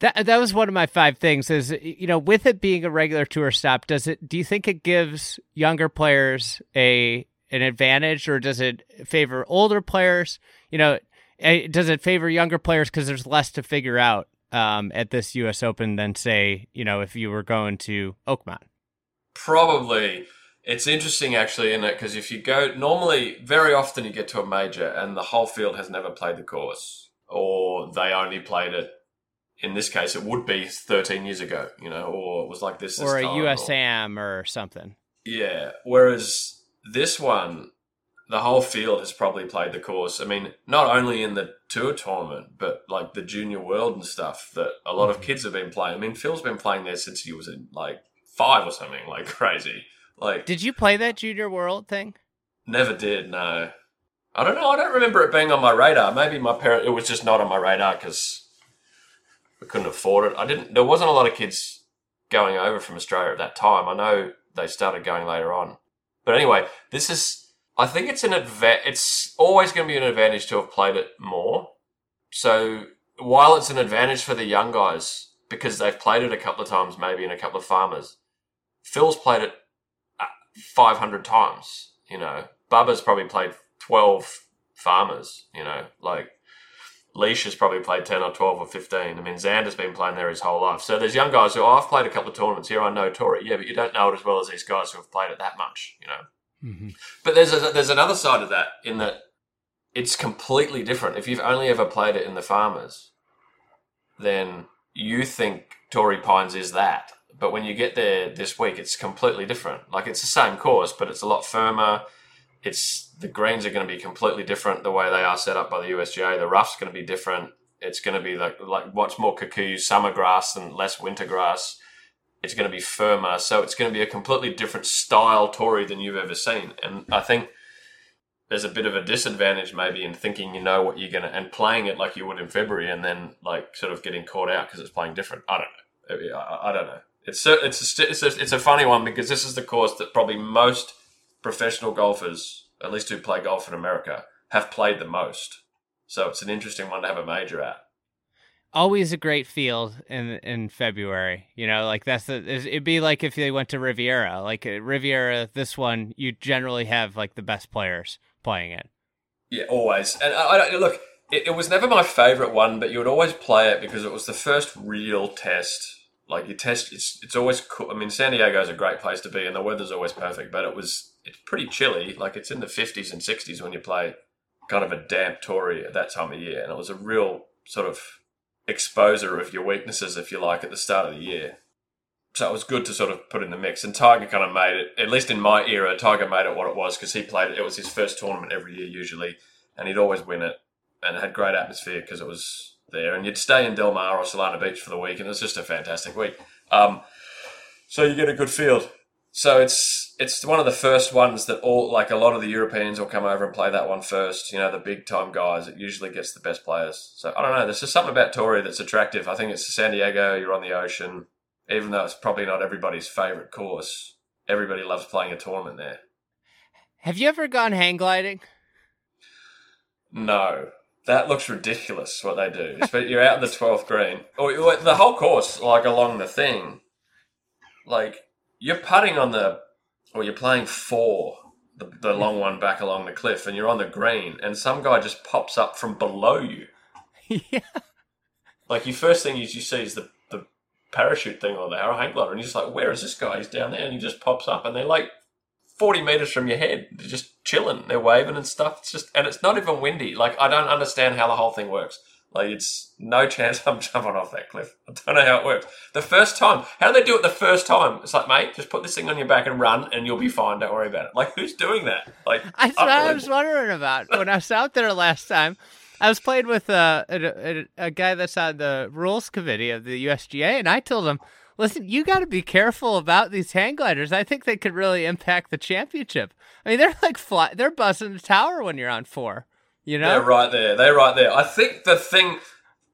[SPEAKER 1] That that was one of my five things. Is you know, with it being a regular tour stop, does it? Do you think it gives younger players a an advantage, or does it favor older players? You know, eh, does it favor younger players because there's less to figure out um, at this U.S. Open than say, you know, if you were going to Oakmont?
[SPEAKER 2] Probably. It's interesting actually, in it? Because if you go normally, very often you get to a major and the whole field has never played the course, or they only played it in this case, it would be 13 years ago, you know, or it was like this,
[SPEAKER 1] or
[SPEAKER 2] a
[SPEAKER 1] USAM or, or something.
[SPEAKER 2] Yeah. Whereas this one, the whole field has probably played the course. I mean, not only in the tour tournament, but like the junior world and stuff that a lot of mm-hmm. kids have been playing. I mean, Phil's been playing there since he was in like five or something, like crazy. Like,
[SPEAKER 1] did you play that junior world thing?
[SPEAKER 2] Never did. No, I don't know. I don't remember it being on my radar. Maybe my parent. It was just not on my radar because we couldn't afford it. I didn't. There wasn't a lot of kids going over from Australia at that time. I know they started going later on, but anyway, this is. I think it's an adva- It's always going to be an advantage to have played it more. So while it's an advantage for the young guys because they've played it a couple of times, maybe in a couple of farmers, Phil's played it 500 times. You know, Bubba's probably played 12 farmers. You know, like Leash has probably played 10 or 12 or 15. I mean, Xander's been playing there his whole life. So there's young guys who, oh, I've played a couple of tournaments here. I know Torrey. Yeah, but you don't know it as well as these guys who have played it that much, you know. Mm-hmm. But there's a, there's another side of that in that it's completely different. If you've only ever played it in the farmers, then you think Torrey Pines is that. But when you get there this week, it's completely different. Like it's the same course, but it's a lot firmer it's the greens are going to be completely different the way they are set up by the USGA. The rough's going to be different. It's going to be like like what's more Kikuyu summer grass and less winter grass. It's going to be firmer, so it's going to be a completely different style Torrey than you've ever seen. And I think there's a bit of a disadvantage maybe in thinking you know what you're going to and playing it like you would in February, and then like sort of getting caught out because it's playing different. I don't know. I, I don't know. It's it's a, it's a, it's a funny one because this is the course that probably most professional golfers, at least who play golf in America, have played the most. So it's an interesting one to have a major at.
[SPEAKER 1] Always a great field in in February. You know, like that's the it'd be like if they went to Riviera. Like uh, Riviera, this one you generally have like the best players playing it.
[SPEAKER 2] Yeah, always. And I, I look, it, it was never my favorite one, but you would always play it because it was the first real test. Like you test, it's it's always cool. I mean, San Diego is a great place to be, and the weather's always perfect. But it was it's pretty chilly. Like it's in the fifties and sixties when you play kind of a damp Torrey at that time of year, and it was a real sort of exposure of your weaknesses, if you like, at the start of the year. So it was good to sort of put in the mix. And Tiger kind of made it, at least in my era, Tiger made it what it was because he played it. It was his first tournament every year usually, and he'd always win it. And it had great atmosphere because it was there. And you'd stay in Del Mar or Solana Beach for the week, and it was just a fantastic week. Um, so you get a good field. So it's it's one of the first ones that all like a lot of the Europeans will come over and play that one first. You know, the big time guys. It usually gets the best players. So I don't know. There's just something about Torrey that's attractive. I think it's San Diego. You're on the ocean, even though it's probably not everybody's favorite course. Everybody loves playing a tournament there.
[SPEAKER 1] Have you ever gone hang gliding?
[SPEAKER 2] No, that looks ridiculous. What they do, but you're out in the twelfth green, or the whole course, like along the thing, like you're putting on the, or you're playing four, the, the long one back along the cliff, and you're on the green, and some guy just pops up from below you.
[SPEAKER 1] yeah.
[SPEAKER 2] Like your first thing is you see is the, the parachute thing or the hang glider, and you're just like, where is this guy? He's down there, and he just pops up, and they're like 40 meters from your head. They're just chilling. They're waving and stuff. It's just, and it's not even windy. Like, I don't understand how the whole thing works. Like, it's no chance I'm jumping off that cliff. I don't know how it works. The first time, how do they do it the first time? It's like, mate, just put this thing on your back and run, and you'll be fine. Don't worry about it. Like, who's doing that? Like,
[SPEAKER 1] that's what I was wondering about when I was out there last time. I was playing with uh, a, a, a guy that's on the rules committee of the USGA, and I told him, listen, you got to be careful about these hang gliders. I think they could really impact the championship. I mean, they're like fly, they're buzzing the tower when you're on four. You know,
[SPEAKER 2] they're right there. They're right there. I think the thing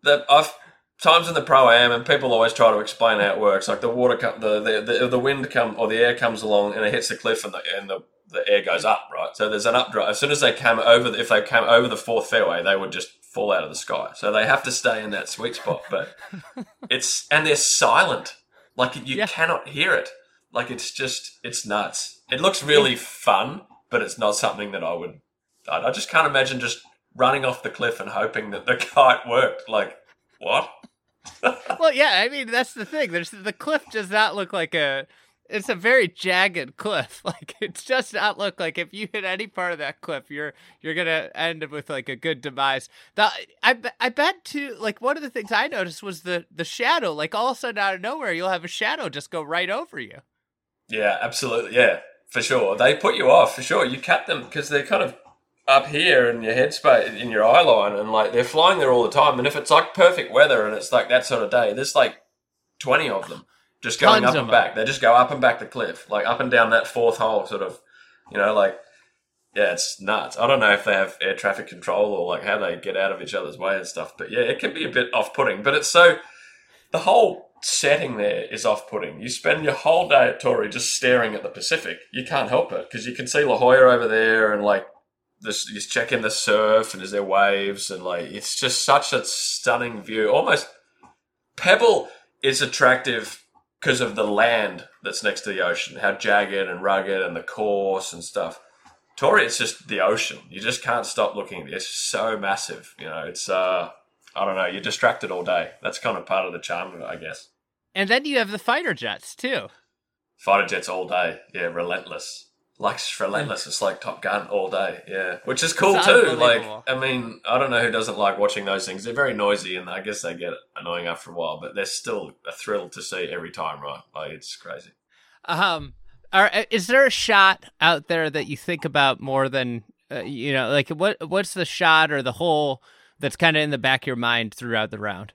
[SPEAKER 2] that I've times in the pro am and people always try to explain how it works. Like the water, come, the, the the the wind come or the air comes along and it hits the cliff and the and the the air goes up, right? So there's an updraft. As soon as they came over, the, if they came over the fourth fairway, they would just fall out of the sky. So they have to stay in that sweet spot. But it's and they're silent. Like you yeah. cannot hear it. Like it's just it's nuts. It looks really yeah. fun, but it's not something that I would. I just can't imagine just running off the cliff and hoping that the kite worked. Like what?
[SPEAKER 1] well, yeah. I mean, that's the thing. There's the cliff does not look like a it's a very jagged cliff. Like it's just not look like if you hit any part of that cliff, you're you're gonna end up with like a good demise. The, I I bet too. Like one of the things I noticed was the the shadow. Like all of a sudden out of nowhere, you'll have a shadow just go right over you.
[SPEAKER 2] Yeah, absolutely. Yeah, for sure. They put you off for sure. You cut them because they're kind of up here in your headspace in your eye line, and like they're flying there all the time. And if it's like perfect weather and it's like that sort of day, there's like twenty of them just going Tons up and back. They just go up and back the cliff, like up and down that fourth hole, sort of. You know, like yeah, it's nuts. I don't know if they have air traffic control or like how they get out of each other's way and stuff. But yeah, it can be a bit off-putting. But it's so the whole setting there is off-putting. You spend your whole day at Torrey just staring at the Pacific. You can't help it because you can see La Jolla over there and like this. You check in the surf and is there waves and like it's just such a stunning view. Almost Pebble is attractive because of the land that's next to the ocean, how jagged and rugged and the course and stuff. Torrey, it's just the ocean. You just can't stop looking. At it. It's so massive. You know, it's uh, I don't know. You're distracted all day. That's kind of part of the charm of it, I guess.
[SPEAKER 1] And then you have the fighter jets too.
[SPEAKER 2] Fighter jets all day. Yeah, relentless like relentless. It's like Top Gun all day. Yeah, which is cool it's too. Like, I mean, I don't know who doesn't like watching those things. They're very noisy, and I guess they get annoying after a while. But they're still a thrill to see every time, right? Like, it's crazy.
[SPEAKER 1] Um, are, is there a shot out there that you think about more than uh, you know? Like, what what's the shot or the hole that's kind of in the back of your mind throughout the round?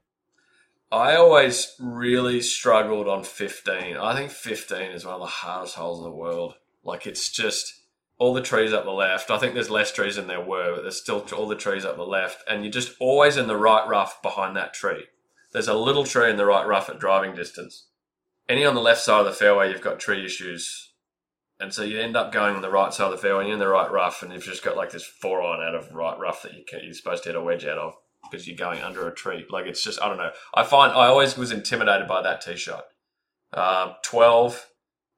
[SPEAKER 2] I always really struggled on 15. I think 15 is one of the hardest holes in the world. Like it's just all the trees up the left. I think there's less trees than there were, but there's still all the trees up the left, and you're just always in the right rough behind that tree. There's a little tree in the right rough at driving distance. Any on the left side of the fairway, you've got tree issues and so you end up going on the right side of the fairway, and you're in the right rough, and you've just got like this four iron out of right rough that you can, you're supposed to hit a wedge out of because you're going under a tree. Like it's just I don't know. I find I always was intimidated by that tee shot. Um, Twelve,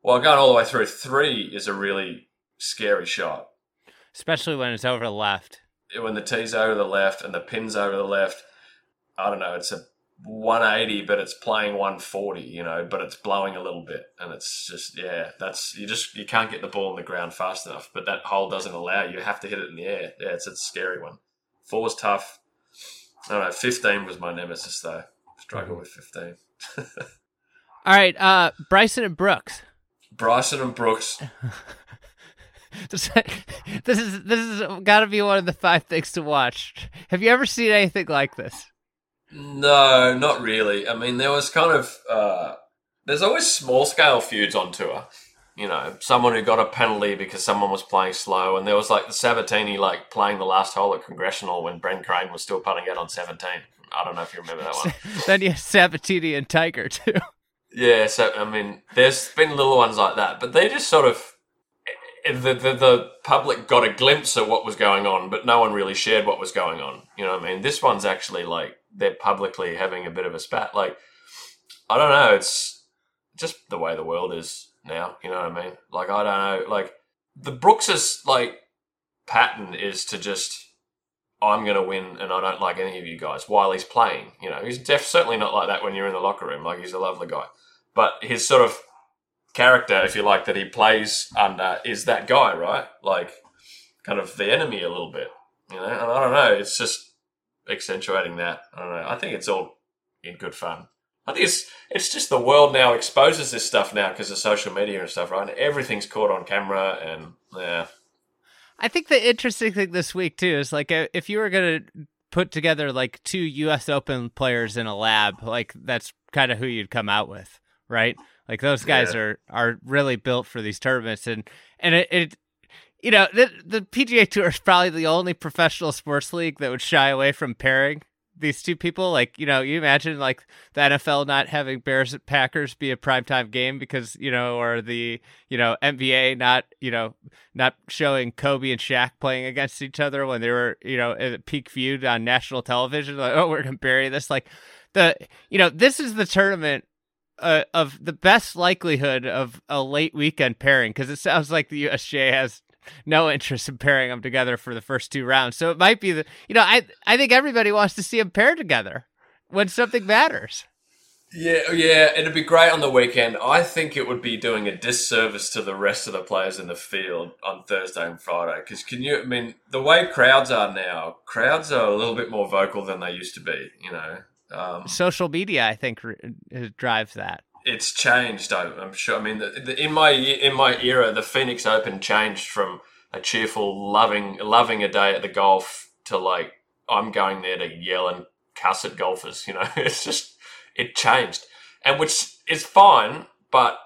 [SPEAKER 2] well, going all the way through three is a really scary shot.
[SPEAKER 1] especially when it's over the left.
[SPEAKER 2] When the tee's over the left and the pin's over the left, I don't know. It's a 180, but it's playing 140. You know, but it's blowing a little bit, and it's just yeah. That's you just you can't get the ball on the ground fast enough. But that hole doesn't allow you. You have to hit it in the air. Yeah, it's, it's a scary one. Four's tough. I don't know. 15 was my nemesis though. Struggle with 15.
[SPEAKER 1] All right, uh, Bryson and Brooks.
[SPEAKER 2] Bryson and Brooks.
[SPEAKER 1] this, is this is got to be one of the five things to watch. Have you ever seen anything like this?
[SPEAKER 2] No, not really. I mean, there was kind of uh, there's always small scale feuds on tour. You know, someone who got a penalty because someone was playing slow, and there was like the Sabatini like playing the last hole at Congressional when Ben Crane was still putting out on 17. I don't know if you remember that one.
[SPEAKER 1] then you have Sabatini and Tiger too.
[SPEAKER 2] Yeah, so I mean, there's been little ones like that, but they just sort of eh, the, the the public got a glimpse of what was going on, but no one really shared what was going on. You know what I mean? This one's actually like they're publicly having a bit of a spat. Like I don't know, it's just the way the world is now. You know what I mean? Like I don't know, like the Brooks's like pattern is to just I'm going to win and I don't like any of you guys while he's playing. You know, he's def- certainly not like that when you're in the locker room. Like he's a lovely guy, but his sort of character, if you like, that he plays under is that guy, right? Like kind of the enemy a little bit. You know, and I don't know. It's just accentuating that. I don't know. I think it's all in good fun. I think it's it's just the world now exposes this stuff now because of social media and stuff, right? And everything's caught on camera, and yeah,
[SPEAKER 1] I think the interesting thing this week too is like if you were gonna put together like two U.S. Open players in a lab, like that's kind of who you'd come out with, right? Like those guys
[SPEAKER 2] Yeah.
[SPEAKER 1] are are really built for these tournaments, and and it, it you know the the PGA Tour is probably the only professional sports league that would shy away from pairing these two people. Like you know, you imagine like the NFL not having Bears at Packers be a primetime game because you know, or the you know NBA not you know not showing Kobe and Shaq playing against each other when they were you know at peak viewed on national television. Like oh, we're gonna bury this. Like the you know this is the tournament uh, of the best likelihood of a late weekend pairing because it sounds like the USGA has no interest in pairing them together for the first two rounds. So it might be the you know I I think everybody wants to see them paired together when something matters.
[SPEAKER 2] Yeah, yeah, it'd be great on the weekend. I think it would be doing a disservice to the rest of the players in the field on Thursday and Friday. Because can you? I mean, the way crowds are now, crowds are a little bit more vocal than they used to be. You know, um,
[SPEAKER 1] Social media, I think, r- uh, drives that.
[SPEAKER 2] it's changed. I, I'm sure. I mean, the, the, in my in my era, the Phoenix Open changed from a cheerful, loving loving a day at the golf to like I'm going there to yell and cuss at golfers. You know, it's just it changed, and which is fine. But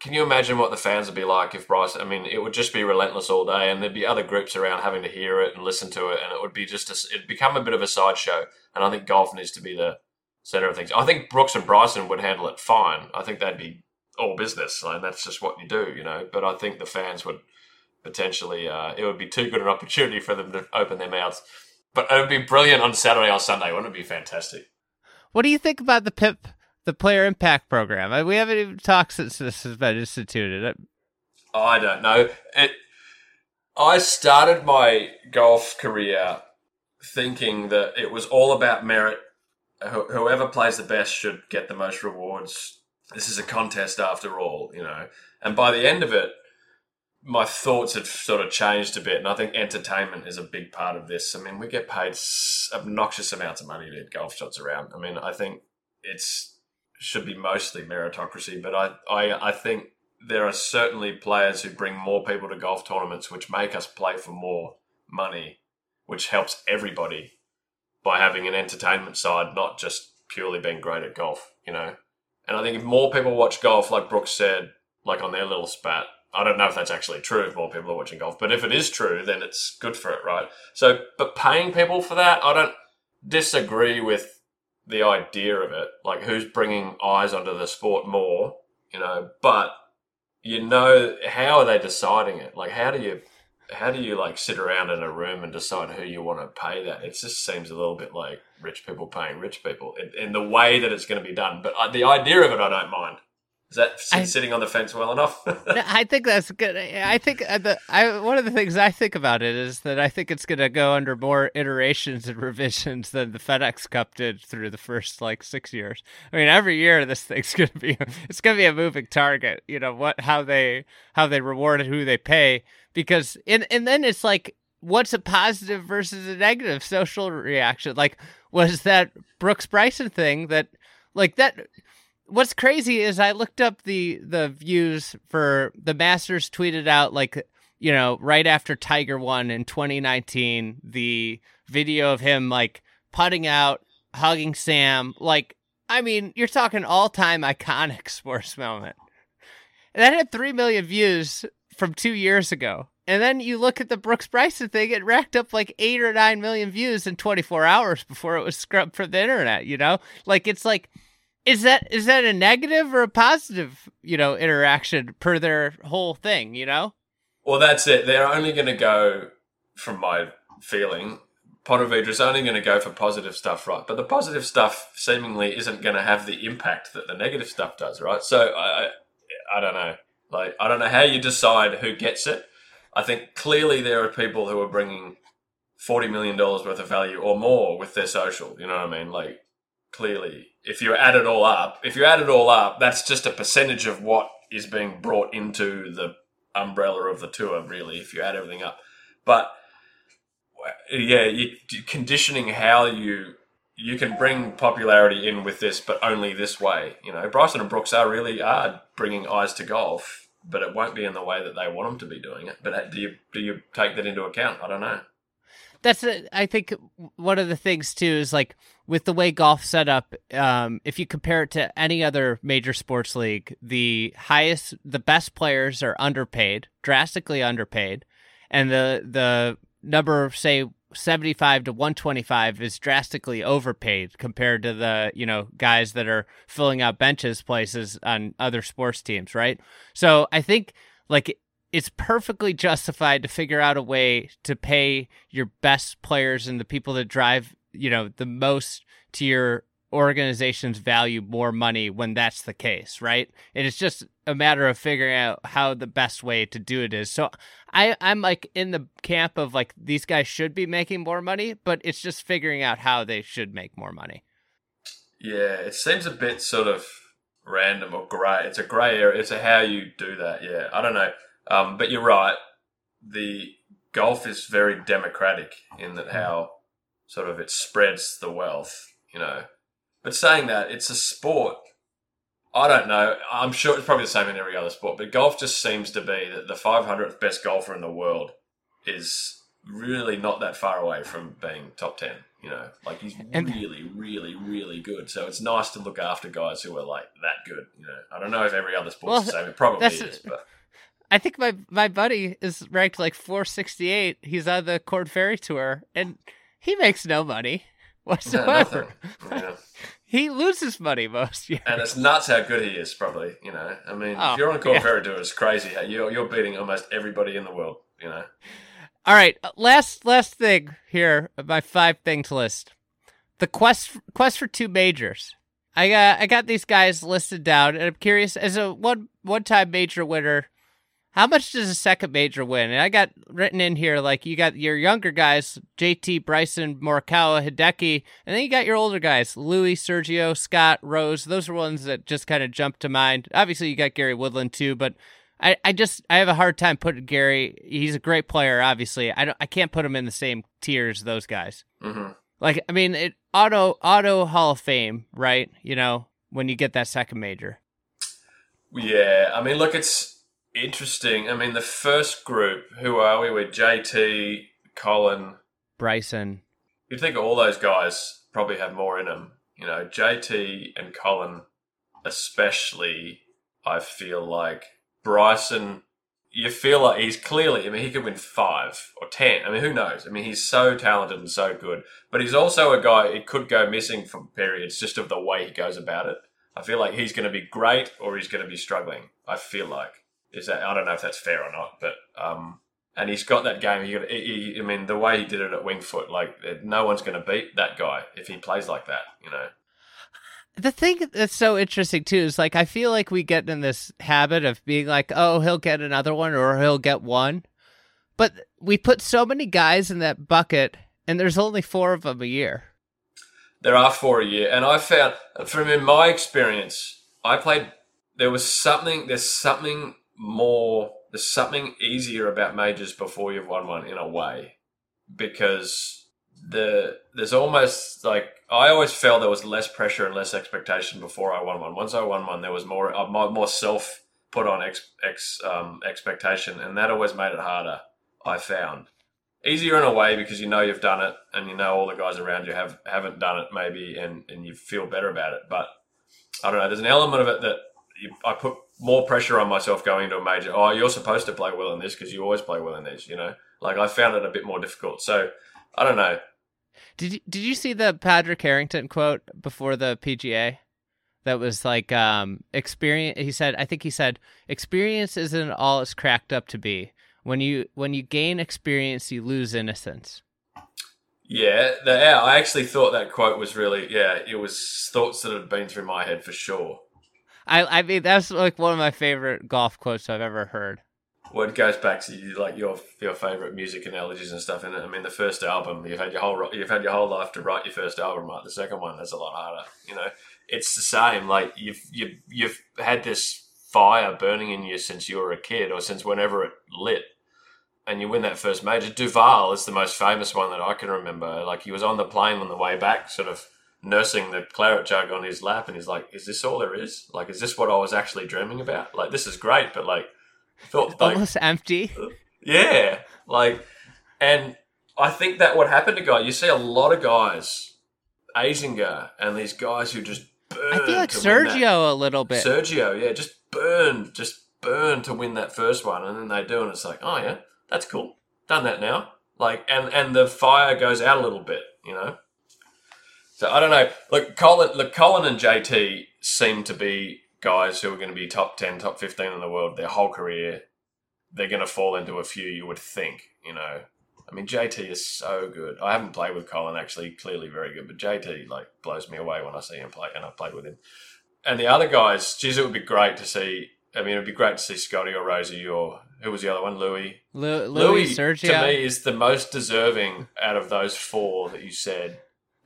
[SPEAKER 2] can you imagine what the fans would be like if Bryce? I mean, it would just be relentless all day, and there'd be other groups around having to hear it and listen to it, and it would be just a, it'd become a bit of a sideshow. And I think golf needs to be the center of things. I think Brooks and Bryson would handle it fine. I think they'd be all business, and that's just what you do, you know. But I think the fans would potentially, uh, it would be too good an opportunity for them to open their mouths. But it would be brilliant on Saturday or Sunday, wouldn't it be fantastic?
[SPEAKER 1] What do you think about the PIP, the Player Impact Program? Uh, We haven't even talked since this has been instituted. Uh,
[SPEAKER 2] I don't know. It. I started my golf career thinking that it was all about merit. Whoever plays the best should get the most rewards. This is a contest after all, you know. And by the end of it, my thoughts had sort of changed a bit, and I think entertainment is a big part of this. I mean, we get paid obnoxious amounts of money to hit golf shots around. I mean, I think it's should be mostly meritocracy, but I, I, I think there are certainly players who bring more people to golf tournaments, which make us play for more money, which helps everybody by having an entertainment side, not just purely being great at golf, you know. And I think if more people watch golf, like Brooks said, like on their little spat, I don't know if that's actually true if more people are watching golf, but if it is true, then it's good for it, right? So, but paying people for that, I don't disagree with the idea of it. Like, who's bringing eyes onto the sport more, you know? But you know how are they deciding it? Like how do you how do you like sit around in a room and decide who you want to pay that? It just seems a little bit like rich people paying rich people in, in the way that it's going to be done. But uh, the idea of it, I don't mind. Is that
[SPEAKER 1] I-
[SPEAKER 2] sitting on the fence well enough?
[SPEAKER 1] No, I think that's good. I think uh, the I one of the things I think about it is that I think it's going to go under more iterations and revisions than the FedEx Cup did through the first like six years. I mean, every year this thing's going to be it's going to be a moving target. You know what how they how they reward and who they pay because and and then it's like what's a positive versus a negative social reaction? Like was that Brooks Bryson thing that like that what's crazy is I looked up the the views for the Masters tweeted out like you know right after Tiger won in 2019 the video of him like putting out hugging Sam like I mean you're talking all time iconic sports moment. And that had 3 million views from 2 years ago. And then you look at the Brooks Bryson thing it racked up like 8 or 9 million views in 24 hours before it was scrubbed from the internet you know? Like it's like is that is that a negative or a positive you know interaction per their whole thing you know
[SPEAKER 2] well, that's it. They're only going to go, from my feeling, Ponte Vedra's only going to go for positive stuff, right? But the positive stuff seemingly isn't going to have the impact that the negative stuff does, right? So I, I, I don't know. Like I don't know how you decide who gets it. I think clearly there are people who are bringing forty million dollars worth of value or more with their social. You know what I mean? Like clearly, if you add it all up, if you add it all up, that's just a percentage of what is being brought into the umbrella of the tour. Really, if you add everything up, but yeah, you conditioning how you you can bring popularity in with this, but only this way. You know, Bryson and Brooks are really are bringing eyes to golf, but it won't be in the way that they want them to be doing it. But uh, do you do you take that into account? I don't know.
[SPEAKER 1] that's a, i think one of the things too is like with the way golf set up um, if you compare it to any other major sports league the highest the best players are underpaid drastically underpaid and the the number say 75 to 125 is drastically overpaid compared to the you know guys that are filling out benches places on other sports teams right? So i think like it's perfectly justified to figure out a way to pay your best players and the people that drive you know the most to your organization's value more money when that's the case right And it is just a matter of figuring out how the best way to do it is so i i'm like in the camp of like these guys should be making more money but it's just figuring out how they should make more money
[SPEAKER 2] Yeah, it seems a bit sort of random or grey. It's a grey area. It's a how you do that. Yeah, I don't know. Um, but you're right. The golf is very democratic in that how sort of it spreads the wealth, you know. But saying that, it's a sport. I don't know. I'm sure it's probably the same in every other sport, but golf just seems to be that the 500th best golfer in the world is really not that far away from being top 10. You know, like he's
[SPEAKER 1] And-
[SPEAKER 2] really, really, really good. So it's nice to look after guys who are like that good. You know, I don't know if every other sport's
[SPEAKER 1] Well,
[SPEAKER 2] the same. It probably is, but
[SPEAKER 1] I think my my buddy is ranked like 468. He's on the Corn Ferry tour, and he makes no money whatsoever.
[SPEAKER 2] nothing. Yeah.
[SPEAKER 1] he loses money most years.
[SPEAKER 2] And it's nuts how good he is. Probably, you know. I mean,
[SPEAKER 1] Oh,
[SPEAKER 2] if you're on a Corn
[SPEAKER 1] yeah.
[SPEAKER 2] It's crazy. You're you're beating almost everybody in the world. You know.
[SPEAKER 1] All right, uh, last last thing here, my five things list. The quest quest for two majors. I got I got these guys listed down, and I'm curious as a one one time major winner. How much does a second major win? And I got written in here like you got your younger guys, JT, Bryson, Morikawa, Hideki, and then you got your older guys, Louis, Sergio, Scott, Rose. Those are ones that just kind of jumped to mind. Obviously, you got Gary Woodland too, but I, I just I have a hard time putting Gary. He's a great player, obviously. I don't I can't put him in the same tier as those guys.
[SPEAKER 2] hmm
[SPEAKER 1] Like I mean, it auto auto Hall of Fame, right? You know when you get that second major.
[SPEAKER 2] Yeah, I mean, look, it's interesting. I mean, the first group, who are we? With JT, Colin.
[SPEAKER 1] Bryson,
[SPEAKER 2] You'd think all those guys probably have more in them. You know, JT and Colin, especially. I feel like Bryson. You feel like he's clearly. I mean, he could win five or ten. I mean, who knows? I mean, he's so talented and so good. But he's also a guy. It could go missing for periods just of the way he goes about it. I feel like he's going to be great or he's going to be struggling. I feel like. Is that I don't know if that's fair or not, but um, and he's got that game. He, he I mean, the way he did it at Winged Foot, like no one's going to beat that guy if he plays like that. You know.
[SPEAKER 1] The thing that's so interesting too is like I feel like we get in this habit of being like, oh, he'll get another one or he'll get one, but we put so many guys in that bucket, and there's only four of them a year.
[SPEAKER 2] There are four a year, and I found from in my experience, I played. There was something. There's something more. There's something easier about majors before you've won one in a way, because the there's almost like I always felt there was less pressure and less expectation before I won one. Once I won one, there was more uh, more self put on ex, ex um, expectation, and that always made it harder. I found easier in a way because you know you've done it and you know all the guys around you have haven't done it maybe and and you feel better about it but i don't know there's an element of it that you, i put more pressure on myself going into a major oh you're supposed to play well in this because you always play well in these you know like i found it a bit more difficult so i don't know
[SPEAKER 1] did you, did you see the padraig harrington quote before the pga that was like um experience he said i think he said experience isn't all it's cracked up to be when you when you gain experience, you lose innocence.
[SPEAKER 2] Yeah, the, yeah, I actually thought that quote was really yeah. It was thoughts that had been through my head for sure.
[SPEAKER 1] I I mean that's like one of my favorite golf quotes I've ever heard.
[SPEAKER 2] Well, it goes back to like your your favorite music analogies and stuff. And I mean, the first album you've had your whole you've had your whole life to write your first album. Right, the second one that's a lot harder. You know, it's the same. Like you've you've you've had this fire burning in you since you were a kid, or since whenever it lit and you win that first major. Duval is the most famous one that I can remember. Like he was on the plane on the way back, sort of nursing the claret jug on his lap, and he's like, "Is this all there is? Like, is this what I was actually dreaming about? Like, this is great, but like,
[SPEAKER 1] felt like, almost empty."
[SPEAKER 2] Yeah, like, and I think that what happened to guys. You see a lot of guys, Azinger, and these guys who just burn.
[SPEAKER 1] I feel like Sergio a little bit.
[SPEAKER 2] Sergio, yeah, just burn, just burn to win that first one, and then they do, and it's like, oh yeah, that's cool. Done that now. Like, and and the fire goes out a little bit, you know. So I don't know. Look, Colin, look, Colin and JT seem to be guys who are going to be top ten, top fifteen in the world their whole career. They're going to fall into a few, you would think, you know. I mean, JT is so good. I haven't played with Colin actually, clearly very good, but JT like blows me away when I see him play, and I've played with him. And the other guys, geez, it would be great to see. I mean, it'd be great to see Scotty or Rosie or who was the other one? Louis.
[SPEAKER 1] Louis, Louis Sergio.
[SPEAKER 2] to me is the most deserving out of those four that you said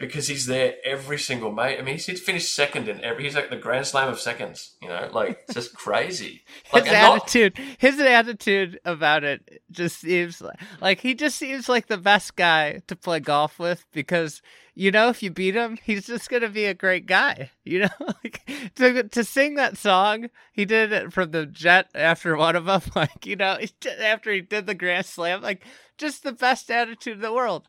[SPEAKER 2] because he's there every single mate. I mean, he's finished second in every. He's like the Grand Slam of seconds. You know, like it's just crazy.
[SPEAKER 1] Like, his attitude, not, his attitude about it just seems like, like he just seems like the best guy to play golf with because you know if you beat him, he's just gonna be a great guy. You know, like to to sing that song, he did it from the jet after one of them. Like you know, after he did the Grand Slam, like just the best attitude in the world.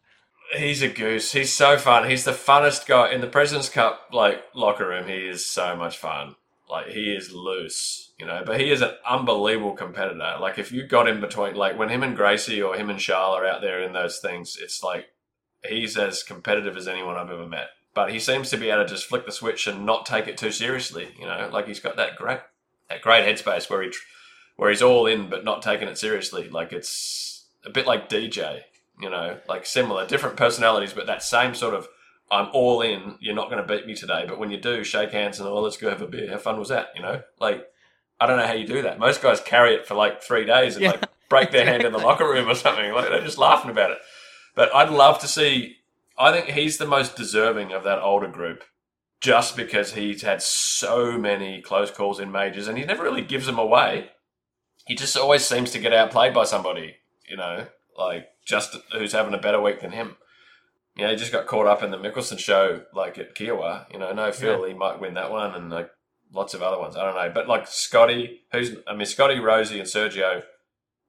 [SPEAKER 2] He's a goose. He's so fun. He's the funnest guy in the President's Cup like locker room. He is so much fun. Like he is loose, you know. But he is an unbelievable competitor. Like if you got in between, like when him and Gracie or him and Charles are out there in those things, it's like he's as competitive as anyone I've ever met. But he seems to be able to just flick the switch and not take it too seriously. You know, like he's got that great, that great headspace where he, where he's all in but not taking it seriously. Like it's a bit like DJ you know, like similar, different personalities, but that same sort of I'm all in. You're not going to beat me today, but when you do, shake hands and oh, let's go have a beer. How fun was that? You know, like I don't know how you do that. Most guys carry it for like three days and yeah. like break their hand in the locker room or something. Like they're just laughing about it. But I'd love to see. I think he's the most deserving of that older group, just because he's had so many close calls in majors, and he never really gives them away. He just always seems to get outplayed by somebody. You know, like just who's having a better week than him. You know, he just got caught up in the Mickelson show, like at Kiawah. You know, no feel yeah. he might win that one, and like lots of other ones. I don't know, but like Scotty, who's I mean, Scotty, Rosie, and Sergio,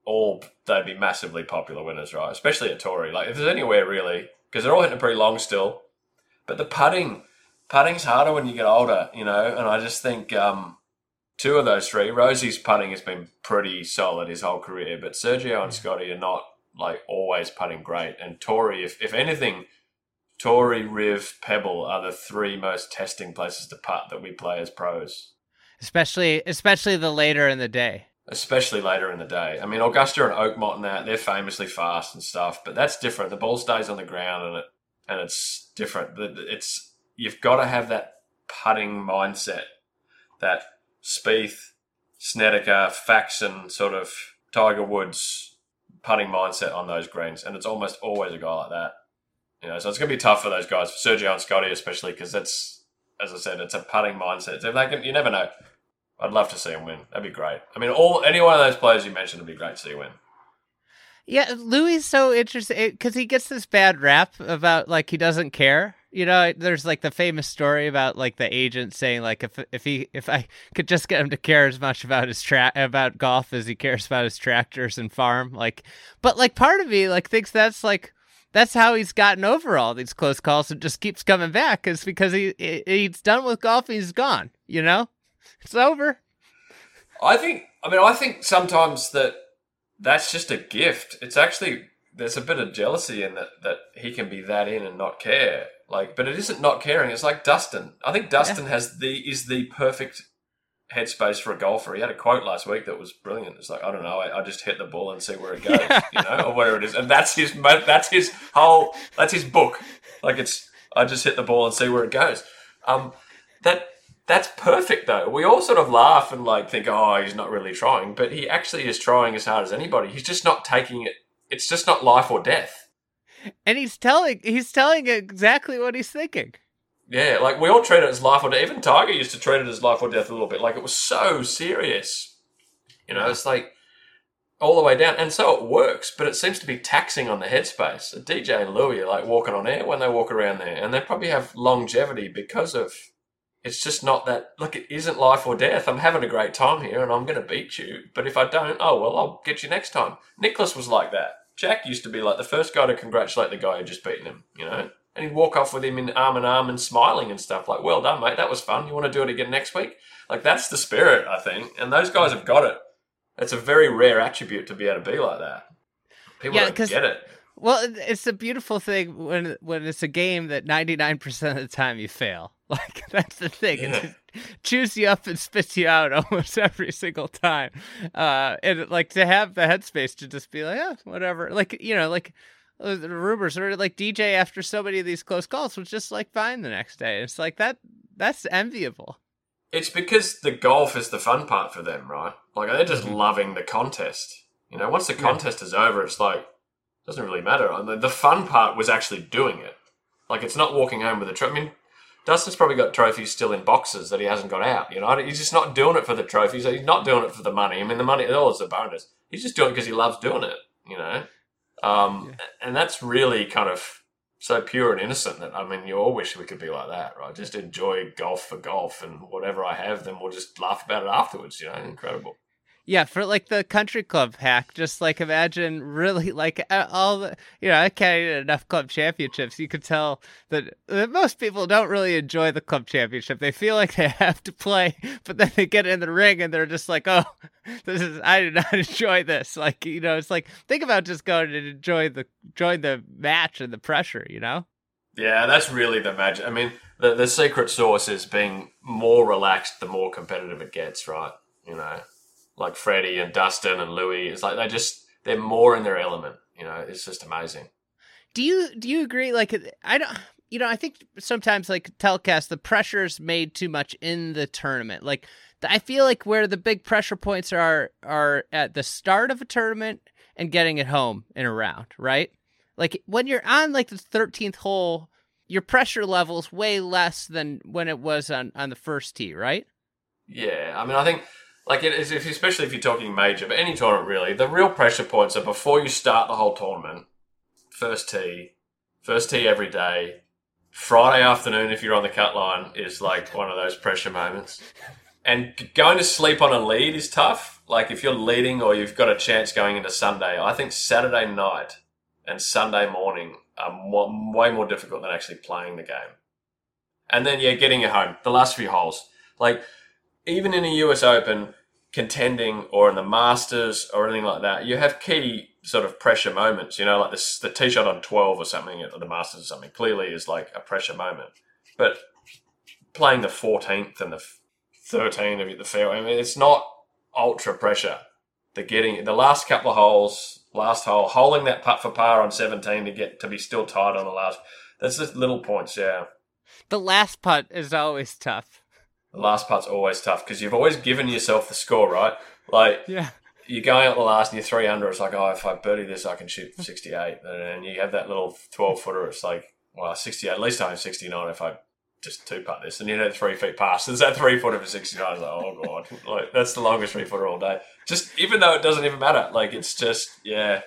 [SPEAKER 2] all they'd be massively popular winners, right? Especially at Torrey. Like if there's anywhere really, because they're all hitting pretty long still, but the putting, putting's harder when you get older, you know. And I just think um, two of those three, Rosie's putting has been pretty solid his whole career, but Sergio and Scotty are not like always putting great. And Torrey, if, if anything, Torrey, Riv, Pebble are the three most testing places to putt that we play as pros.
[SPEAKER 1] Especially especially the later in the day.
[SPEAKER 2] especially later in the day. I mean, Augusta and Oakmont and that they're famously fast and stuff, but that's different. The ball stays on the ground and it and it's different. It's you've got to have that putting mindset, that Spieth, Snedeker, Faxon sort of Tiger Woods putting mindset on those greens, and it's almost always a guy like that. You know, so it's going to be tough for those guys, for Sergio and Scotty especially, because that's, as I said, it's a putting mindset. So if they can, you never know. I'd love to see him win. That'd be great. I mean, all any one of those players you mentioned would be great to see win.
[SPEAKER 1] Yeah, Louis is so interesting because he gets this bad rap about like he doesn't care. You know, there's like the famous story about like the agent saying like if if he if I could just get him to care as much about his track about golf as he cares about his tractors and farm, like, but like part of me like thinks that's like that's how he's gotten over all these close calls and just keeps coming back is because he he's done with golf. He's gone. You know, it's over.
[SPEAKER 2] I think. I mean, I think sometimes that that's just a gift. It's actually there's a bit of jealousy in that that he can be that in and not care. Like, but it isn't not caring. It's like Dustin. I think Dustin yeah. has the is the perfect headspace for a golfer. He had a quote last week that was brilliant. It's like I don't know, I, I just hit the ball and see where it goes, yeah. you know, or whatever it is. And that's his that's his whole that's his book. Like it's I just hit the ball and see where it goes. Um, that that's perfect though. We all sort of laugh and like think, oh, he's not really trying, but he actually is trying as hard as anybody. He's just not taking it. It's just not life or death.
[SPEAKER 1] And he's telling he's telling exactly what he's thinking.
[SPEAKER 2] Yeah, like we all treat it as life or death. Even Tiger used to treat it as life or death a little bit. Like it was so serious. You know, it's like all the way down. And so it works, but it seems to be taxing on the headspace. DJ and Louis are like walking on air when they walk around there. And they probably have longevity because of it's just not that look it isn't life or death i'm having a great time here and i'm going to beat you but if i don't oh well i'll get you next time Nicklaus was like that jack used to be like the first guy to congratulate the guy who just beaten him you know and he'd walk off with him in arm in arm and smiling and stuff like well done mate that was fun you want to do it again next week like that's the spirit i think and those guys have got it it's a very rare attribute to be able to be like that people yeah, don't get it
[SPEAKER 1] well, it's a beautiful thing when when it's a game that ninety nine percent of the time you fail. Like that's the thing. Yeah. Chews you up and spits you out almost every single time. Uh, and like to have the headspace to just be like, yeah, whatever. Like you know, like uh, the rumors or like DJ after so many of these close calls was just like fine the next day. It's like that. That's enviable.
[SPEAKER 2] It's because the golf is the fun part for them, right? Like they're just mm-hmm. loving the contest. You know, once the contest yeah. is over, it's like doesn't really matter. The fun part was actually doing it. Like it's not walking home with a trophy. I mean, Dustin's probably got trophies still in boxes that he hasn't got out. You know, he's just not doing it for the trophies. He's not doing it for the money. I mean, the money all is a bonus. He's just doing it because he loves doing it. You know, um, yeah. and that's really kind of so pure and innocent that I mean, you all wish we could be like that, right? Just enjoy golf for golf, and whatever I have, then we'll just laugh about it afterwards. You know, incredible.
[SPEAKER 1] Yeah, for like the country club hack, just like imagine really like all the, you know, I can't eat enough club championships. You could tell that, that most people don't really enjoy the club championship. They feel like they have to play, but then they get in the ring and they're just like, oh, this is, I do not enjoy this. Like, you know, it's like, think about just going and enjoy the, join the match and the pressure, you know?
[SPEAKER 2] Yeah, that's really the magic. I mean, the, the secret sauce is being more relaxed the more competitive it gets, right? You know? Like Freddie and Dustin and Louis. It's like they just they're more in their element. You know, it's just amazing.
[SPEAKER 1] Do you do you agree? Like I don't. You know, I think sometimes like telecast, the pressure's made too much in the tournament. Like I feel like where the big pressure points are are at the start of a tournament and getting it home in a round, right? Like when you're on like the 13th hole, your pressure level's way less than when it was on on the first tee, right?
[SPEAKER 2] Yeah, I mean, I think like it is, especially if you're talking major, but any tournament really, the real pressure points are before you start the whole tournament. First tee, first tee every day. Friday afternoon, if you're on the cut line, is like one of those pressure moments. And going to sleep on a lead is tough. Like if you're leading or you've got a chance going into Sunday, I think Saturday night and Sunday morning are more, way more difficult than actually playing the game. And then, yeah, getting it home, the last few holes. Like even in a US Open contending or in the Masters or anything like that, you have key sort of pressure moments. You know, like this, the tee shot on 12 or something at the Masters or something clearly is like a pressure moment. But playing the 14th and the 13th of the fairway, I mean, it's not ultra pressure. the getting the last couple of holes, last hole, holding that putt for par on 17 to get to be still tied on the last. That's just little points, yeah.
[SPEAKER 1] The last putt is always tough.
[SPEAKER 2] The last putt's always tough because you've always given yourself the score, right? Like,
[SPEAKER 1] Yeah.
[SPEAKER 2] you're going out the last and you're three under. It's like, oh, if I birdie this, I can shoot 68. And you have that little 12 footer. It's like, well, 68. At least I'm 69 if I just two putt this. And you know, three feet past. There's that three footer for 69. It's like, oh, God. like, that's the longest three footer all day. Just even though it doesn't even matter. Like, it's just, yeah.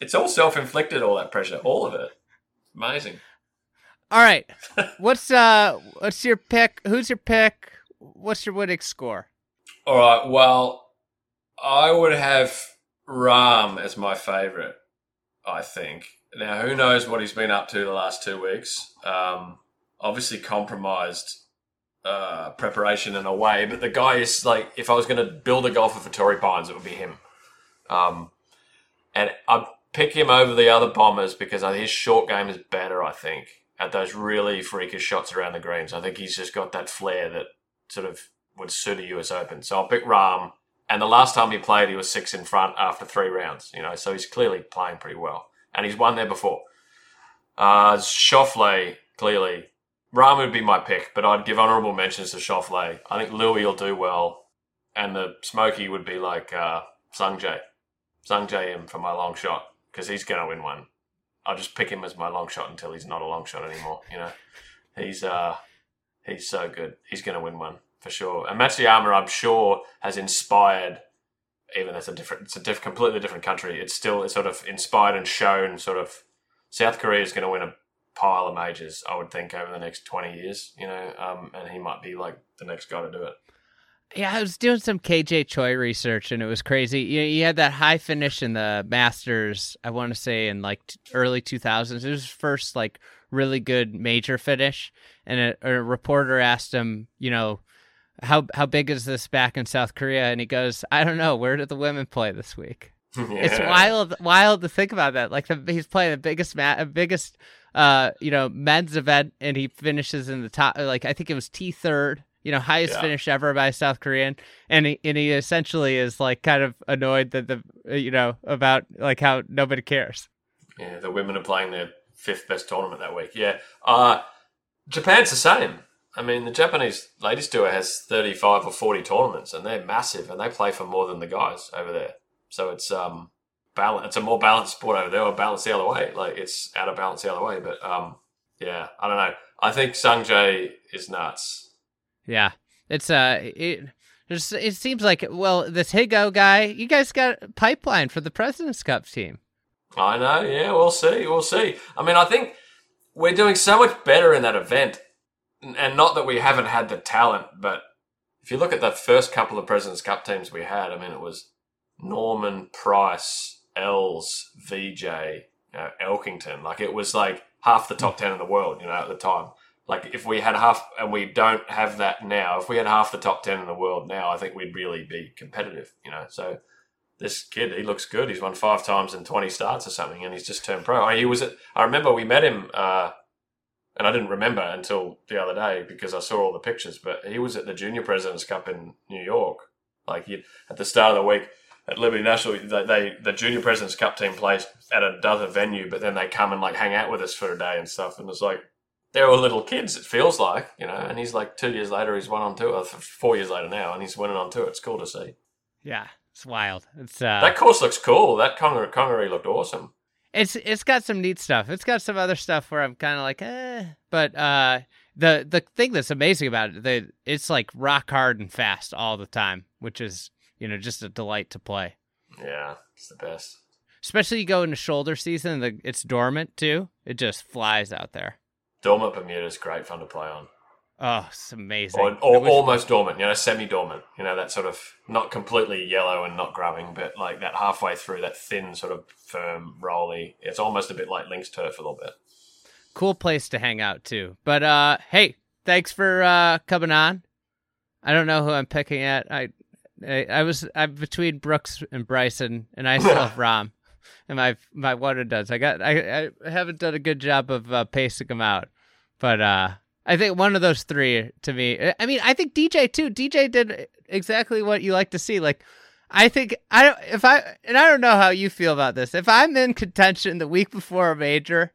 [SPEAKER 2] It's all self inflicted, all that pressure. All of it. Amazing.
[SPEAKER 1] All right. What's uh what's your pick? Who's your pick? What's your winning score?
[SPEAKER 2] All right. Well, I would have Rahm as my favourite. I think. Now, who knows what he's been up to the last two weeks? Um, obviously, compromised uh, preparation in a way, but the guy is like, if I was going to build a golfer for Torrey Pines, it would be him. Um, and I'd pick him over the other bombers because his short game is better. I think at those really freakish shots around the greens. I think he's just got that flair that sort of would suit a US Open. So I'll pick Rahm. And the last time he played, he was six in front after three rounds. You know, so he's clearly playing pretty well, and he's won there before. Uh, Schauffele, clearly, Rahm would be my pick, but I'd give honourable mentions to Schauffele. I think Louis will do well, and the Smoky would be like uh, Sungjae. Sungjae Im for my long shot because he's going to win one. I'll just pick him as my long shot until he's not a long shot anymore. You know, he's uh, he's so good. He's going to win one for sure. And Matsuyama, I'm sure, has inspired. Even that's a different, it's a diff, completely different country. It's still it's sort of inspired and shown. Sort of, South Korea is going to win a pile of majors. I would think over the next twenty years. You know, um, and he might be like the next guy to do it.
[SPEAKER 1] Yeah, I was doing some KJ Choi research and it was crazy. You, you had that high finish in the Masters, I want to say in like t- early 2000s. It was his first like really good major finish. And a, a reporter asked him, you know, how how big is this back in South Korea? And he goes, I don't know. Where did the women play this week? It's wild, wild to think about that. Like the, he's playing the biggest, ma- biggest, uh, you know, men's event, and he finishes in the top. Like I think it was T third. You know, highest
[SPEAKER 2] Yeah.
[SPEAKER 1] finish ever by a South Korean, and he and he essentially is like kind of annoyed that the uh, you know about like how nobody cares.
[SPEAKER 2] Yeah, the women are playing their fifth best tournament that week. Yeah. Uh, Japan's the same. I mean, the Japanese ladies tour has 35 or 40 tournaments, and they're massive, and they play for more than the guys over there. So it's um balance. It's a more balanced sport over there, or balanced the other way. Like it's out of balance the other way. But um, yeah, I don't know. I think Sung Jae is nuts.
[SPEAKER 1] Yeah, it's uh, it just it seems like well, this Higo guy, you guys got pipeline for the Presidents Cup team.
[SPEAKER 2] I know. Yeah, we'll see. We'll see. I mean, I think we're doing so much better in that event, and not that we haven't had the talent, but if you look at the first couple of Presidents Cup teams we had, I mean, it was Norman, Price, Els, VJ, you know, Elkington. Like it was like half the top ten in the world, you know, at the time. Like if we had half, and we don't have that now. If we had half the top ten in the world now, I think we'd really be competitive, you know. So this kid, he looks good. He's won five times in 20 starts or something, and he's just turned pro. I, he was I remember we met him, uh, and I didn't remember until the other day because I saw all the pictures, but he was at the Junior Presidents Cup in New York. Like at the start of the week at Liberty National, they, they the Junior Presidents Cup team plays at another venue, but then they come and like hang out with us for a day and stuff. And it's like, they're all little kids, it feels like, you know, and he's like two years later, he's won on tour, four years later now, and he's winning on tour. It's cool to see.
[SPEAKER 1] Yeah, it's wild. It's uh,
[SPEAKER 2] That course looks cool. That Congaree, Congaree looked awesome.
[SPEAKER 1] it's it's got some neat stuff. It's got some other stuff where I'm kind of like, eh. But uh, the the thing that's amazing about it, the it's like rock hard and fast all the time, which is you know just a delight to play.
[SPEAKER 2] Yeah, it's the best.
[SPEAKER 1] Especially you go into shoulder season, the it's dormant too. It just flies out there.
[SPEAKER 2] Dormant Bermuda is great fun to play on.
[SPEAKER 1] Oh, it's amazing.
[SPEAKER 2] Or, or almost dormant, you know, semi dormant. You know, that sort of not completely yellow and not growing, but like that halfway through, that thin, sort of firm, rolly. It's almost a bit like links turf a little bit.
[SPEAKER 1] cool place to hang out too. But uh, hey, thanks for uh coming on. I don't know who I'm picking at. I I, I was I'm between Brooks and Bryson, and I still have Rahm. And my my and does. I got I I haven't done a good job of uh, pacing them out, but uh, I think one of those three to me. I mean, I think DJ too. DJ did exactly what you like to see. Like, I think I don't if I and I don't know how you feel about this. If I'm in contention the week before a major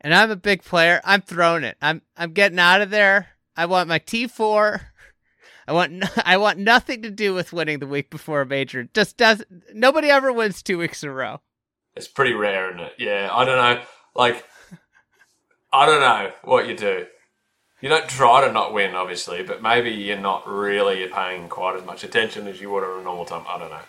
[SPEAKER 1] and I'm a big player, I'm throwing it. I'm I'm getting out of there. I want my T4. I want I want nothing to do with winning the week before a major. Just does nobody ever wins 2 weeks in a row.
[SPEAKER 2] It's pretty rare, isn't it? Yeah, I don't know. Like I don't know what you do. You don't try to not win, obviously, but maybe you're not really paying quite as much attention as you would at a normal time. I don't know.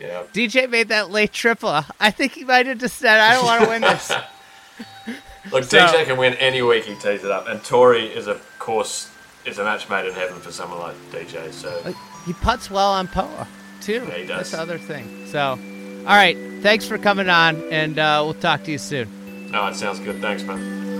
[SPEAKER 2] Yeah.
[SPEAKER 1] DJ made that late triple. I think he might have just said, "I don't want to win this."
[SPEAKER 2] Look,
[SPEAKER 1] So-
[SPEAKER 2] DJ can win any week he tees it up, and Torrey is, of course, is a match made in heaven for someone like DJ. So
[SPEAKER 1] He puts well on Poa too.
[SPEAKER 2] Yeah, he does.
[SPEAKER 1] That's the other thing. So, all right. Thanks for coming on, and uh, we'll talk to you soon.
[SPEAKER 2] no, it sounds good. Thanks, man.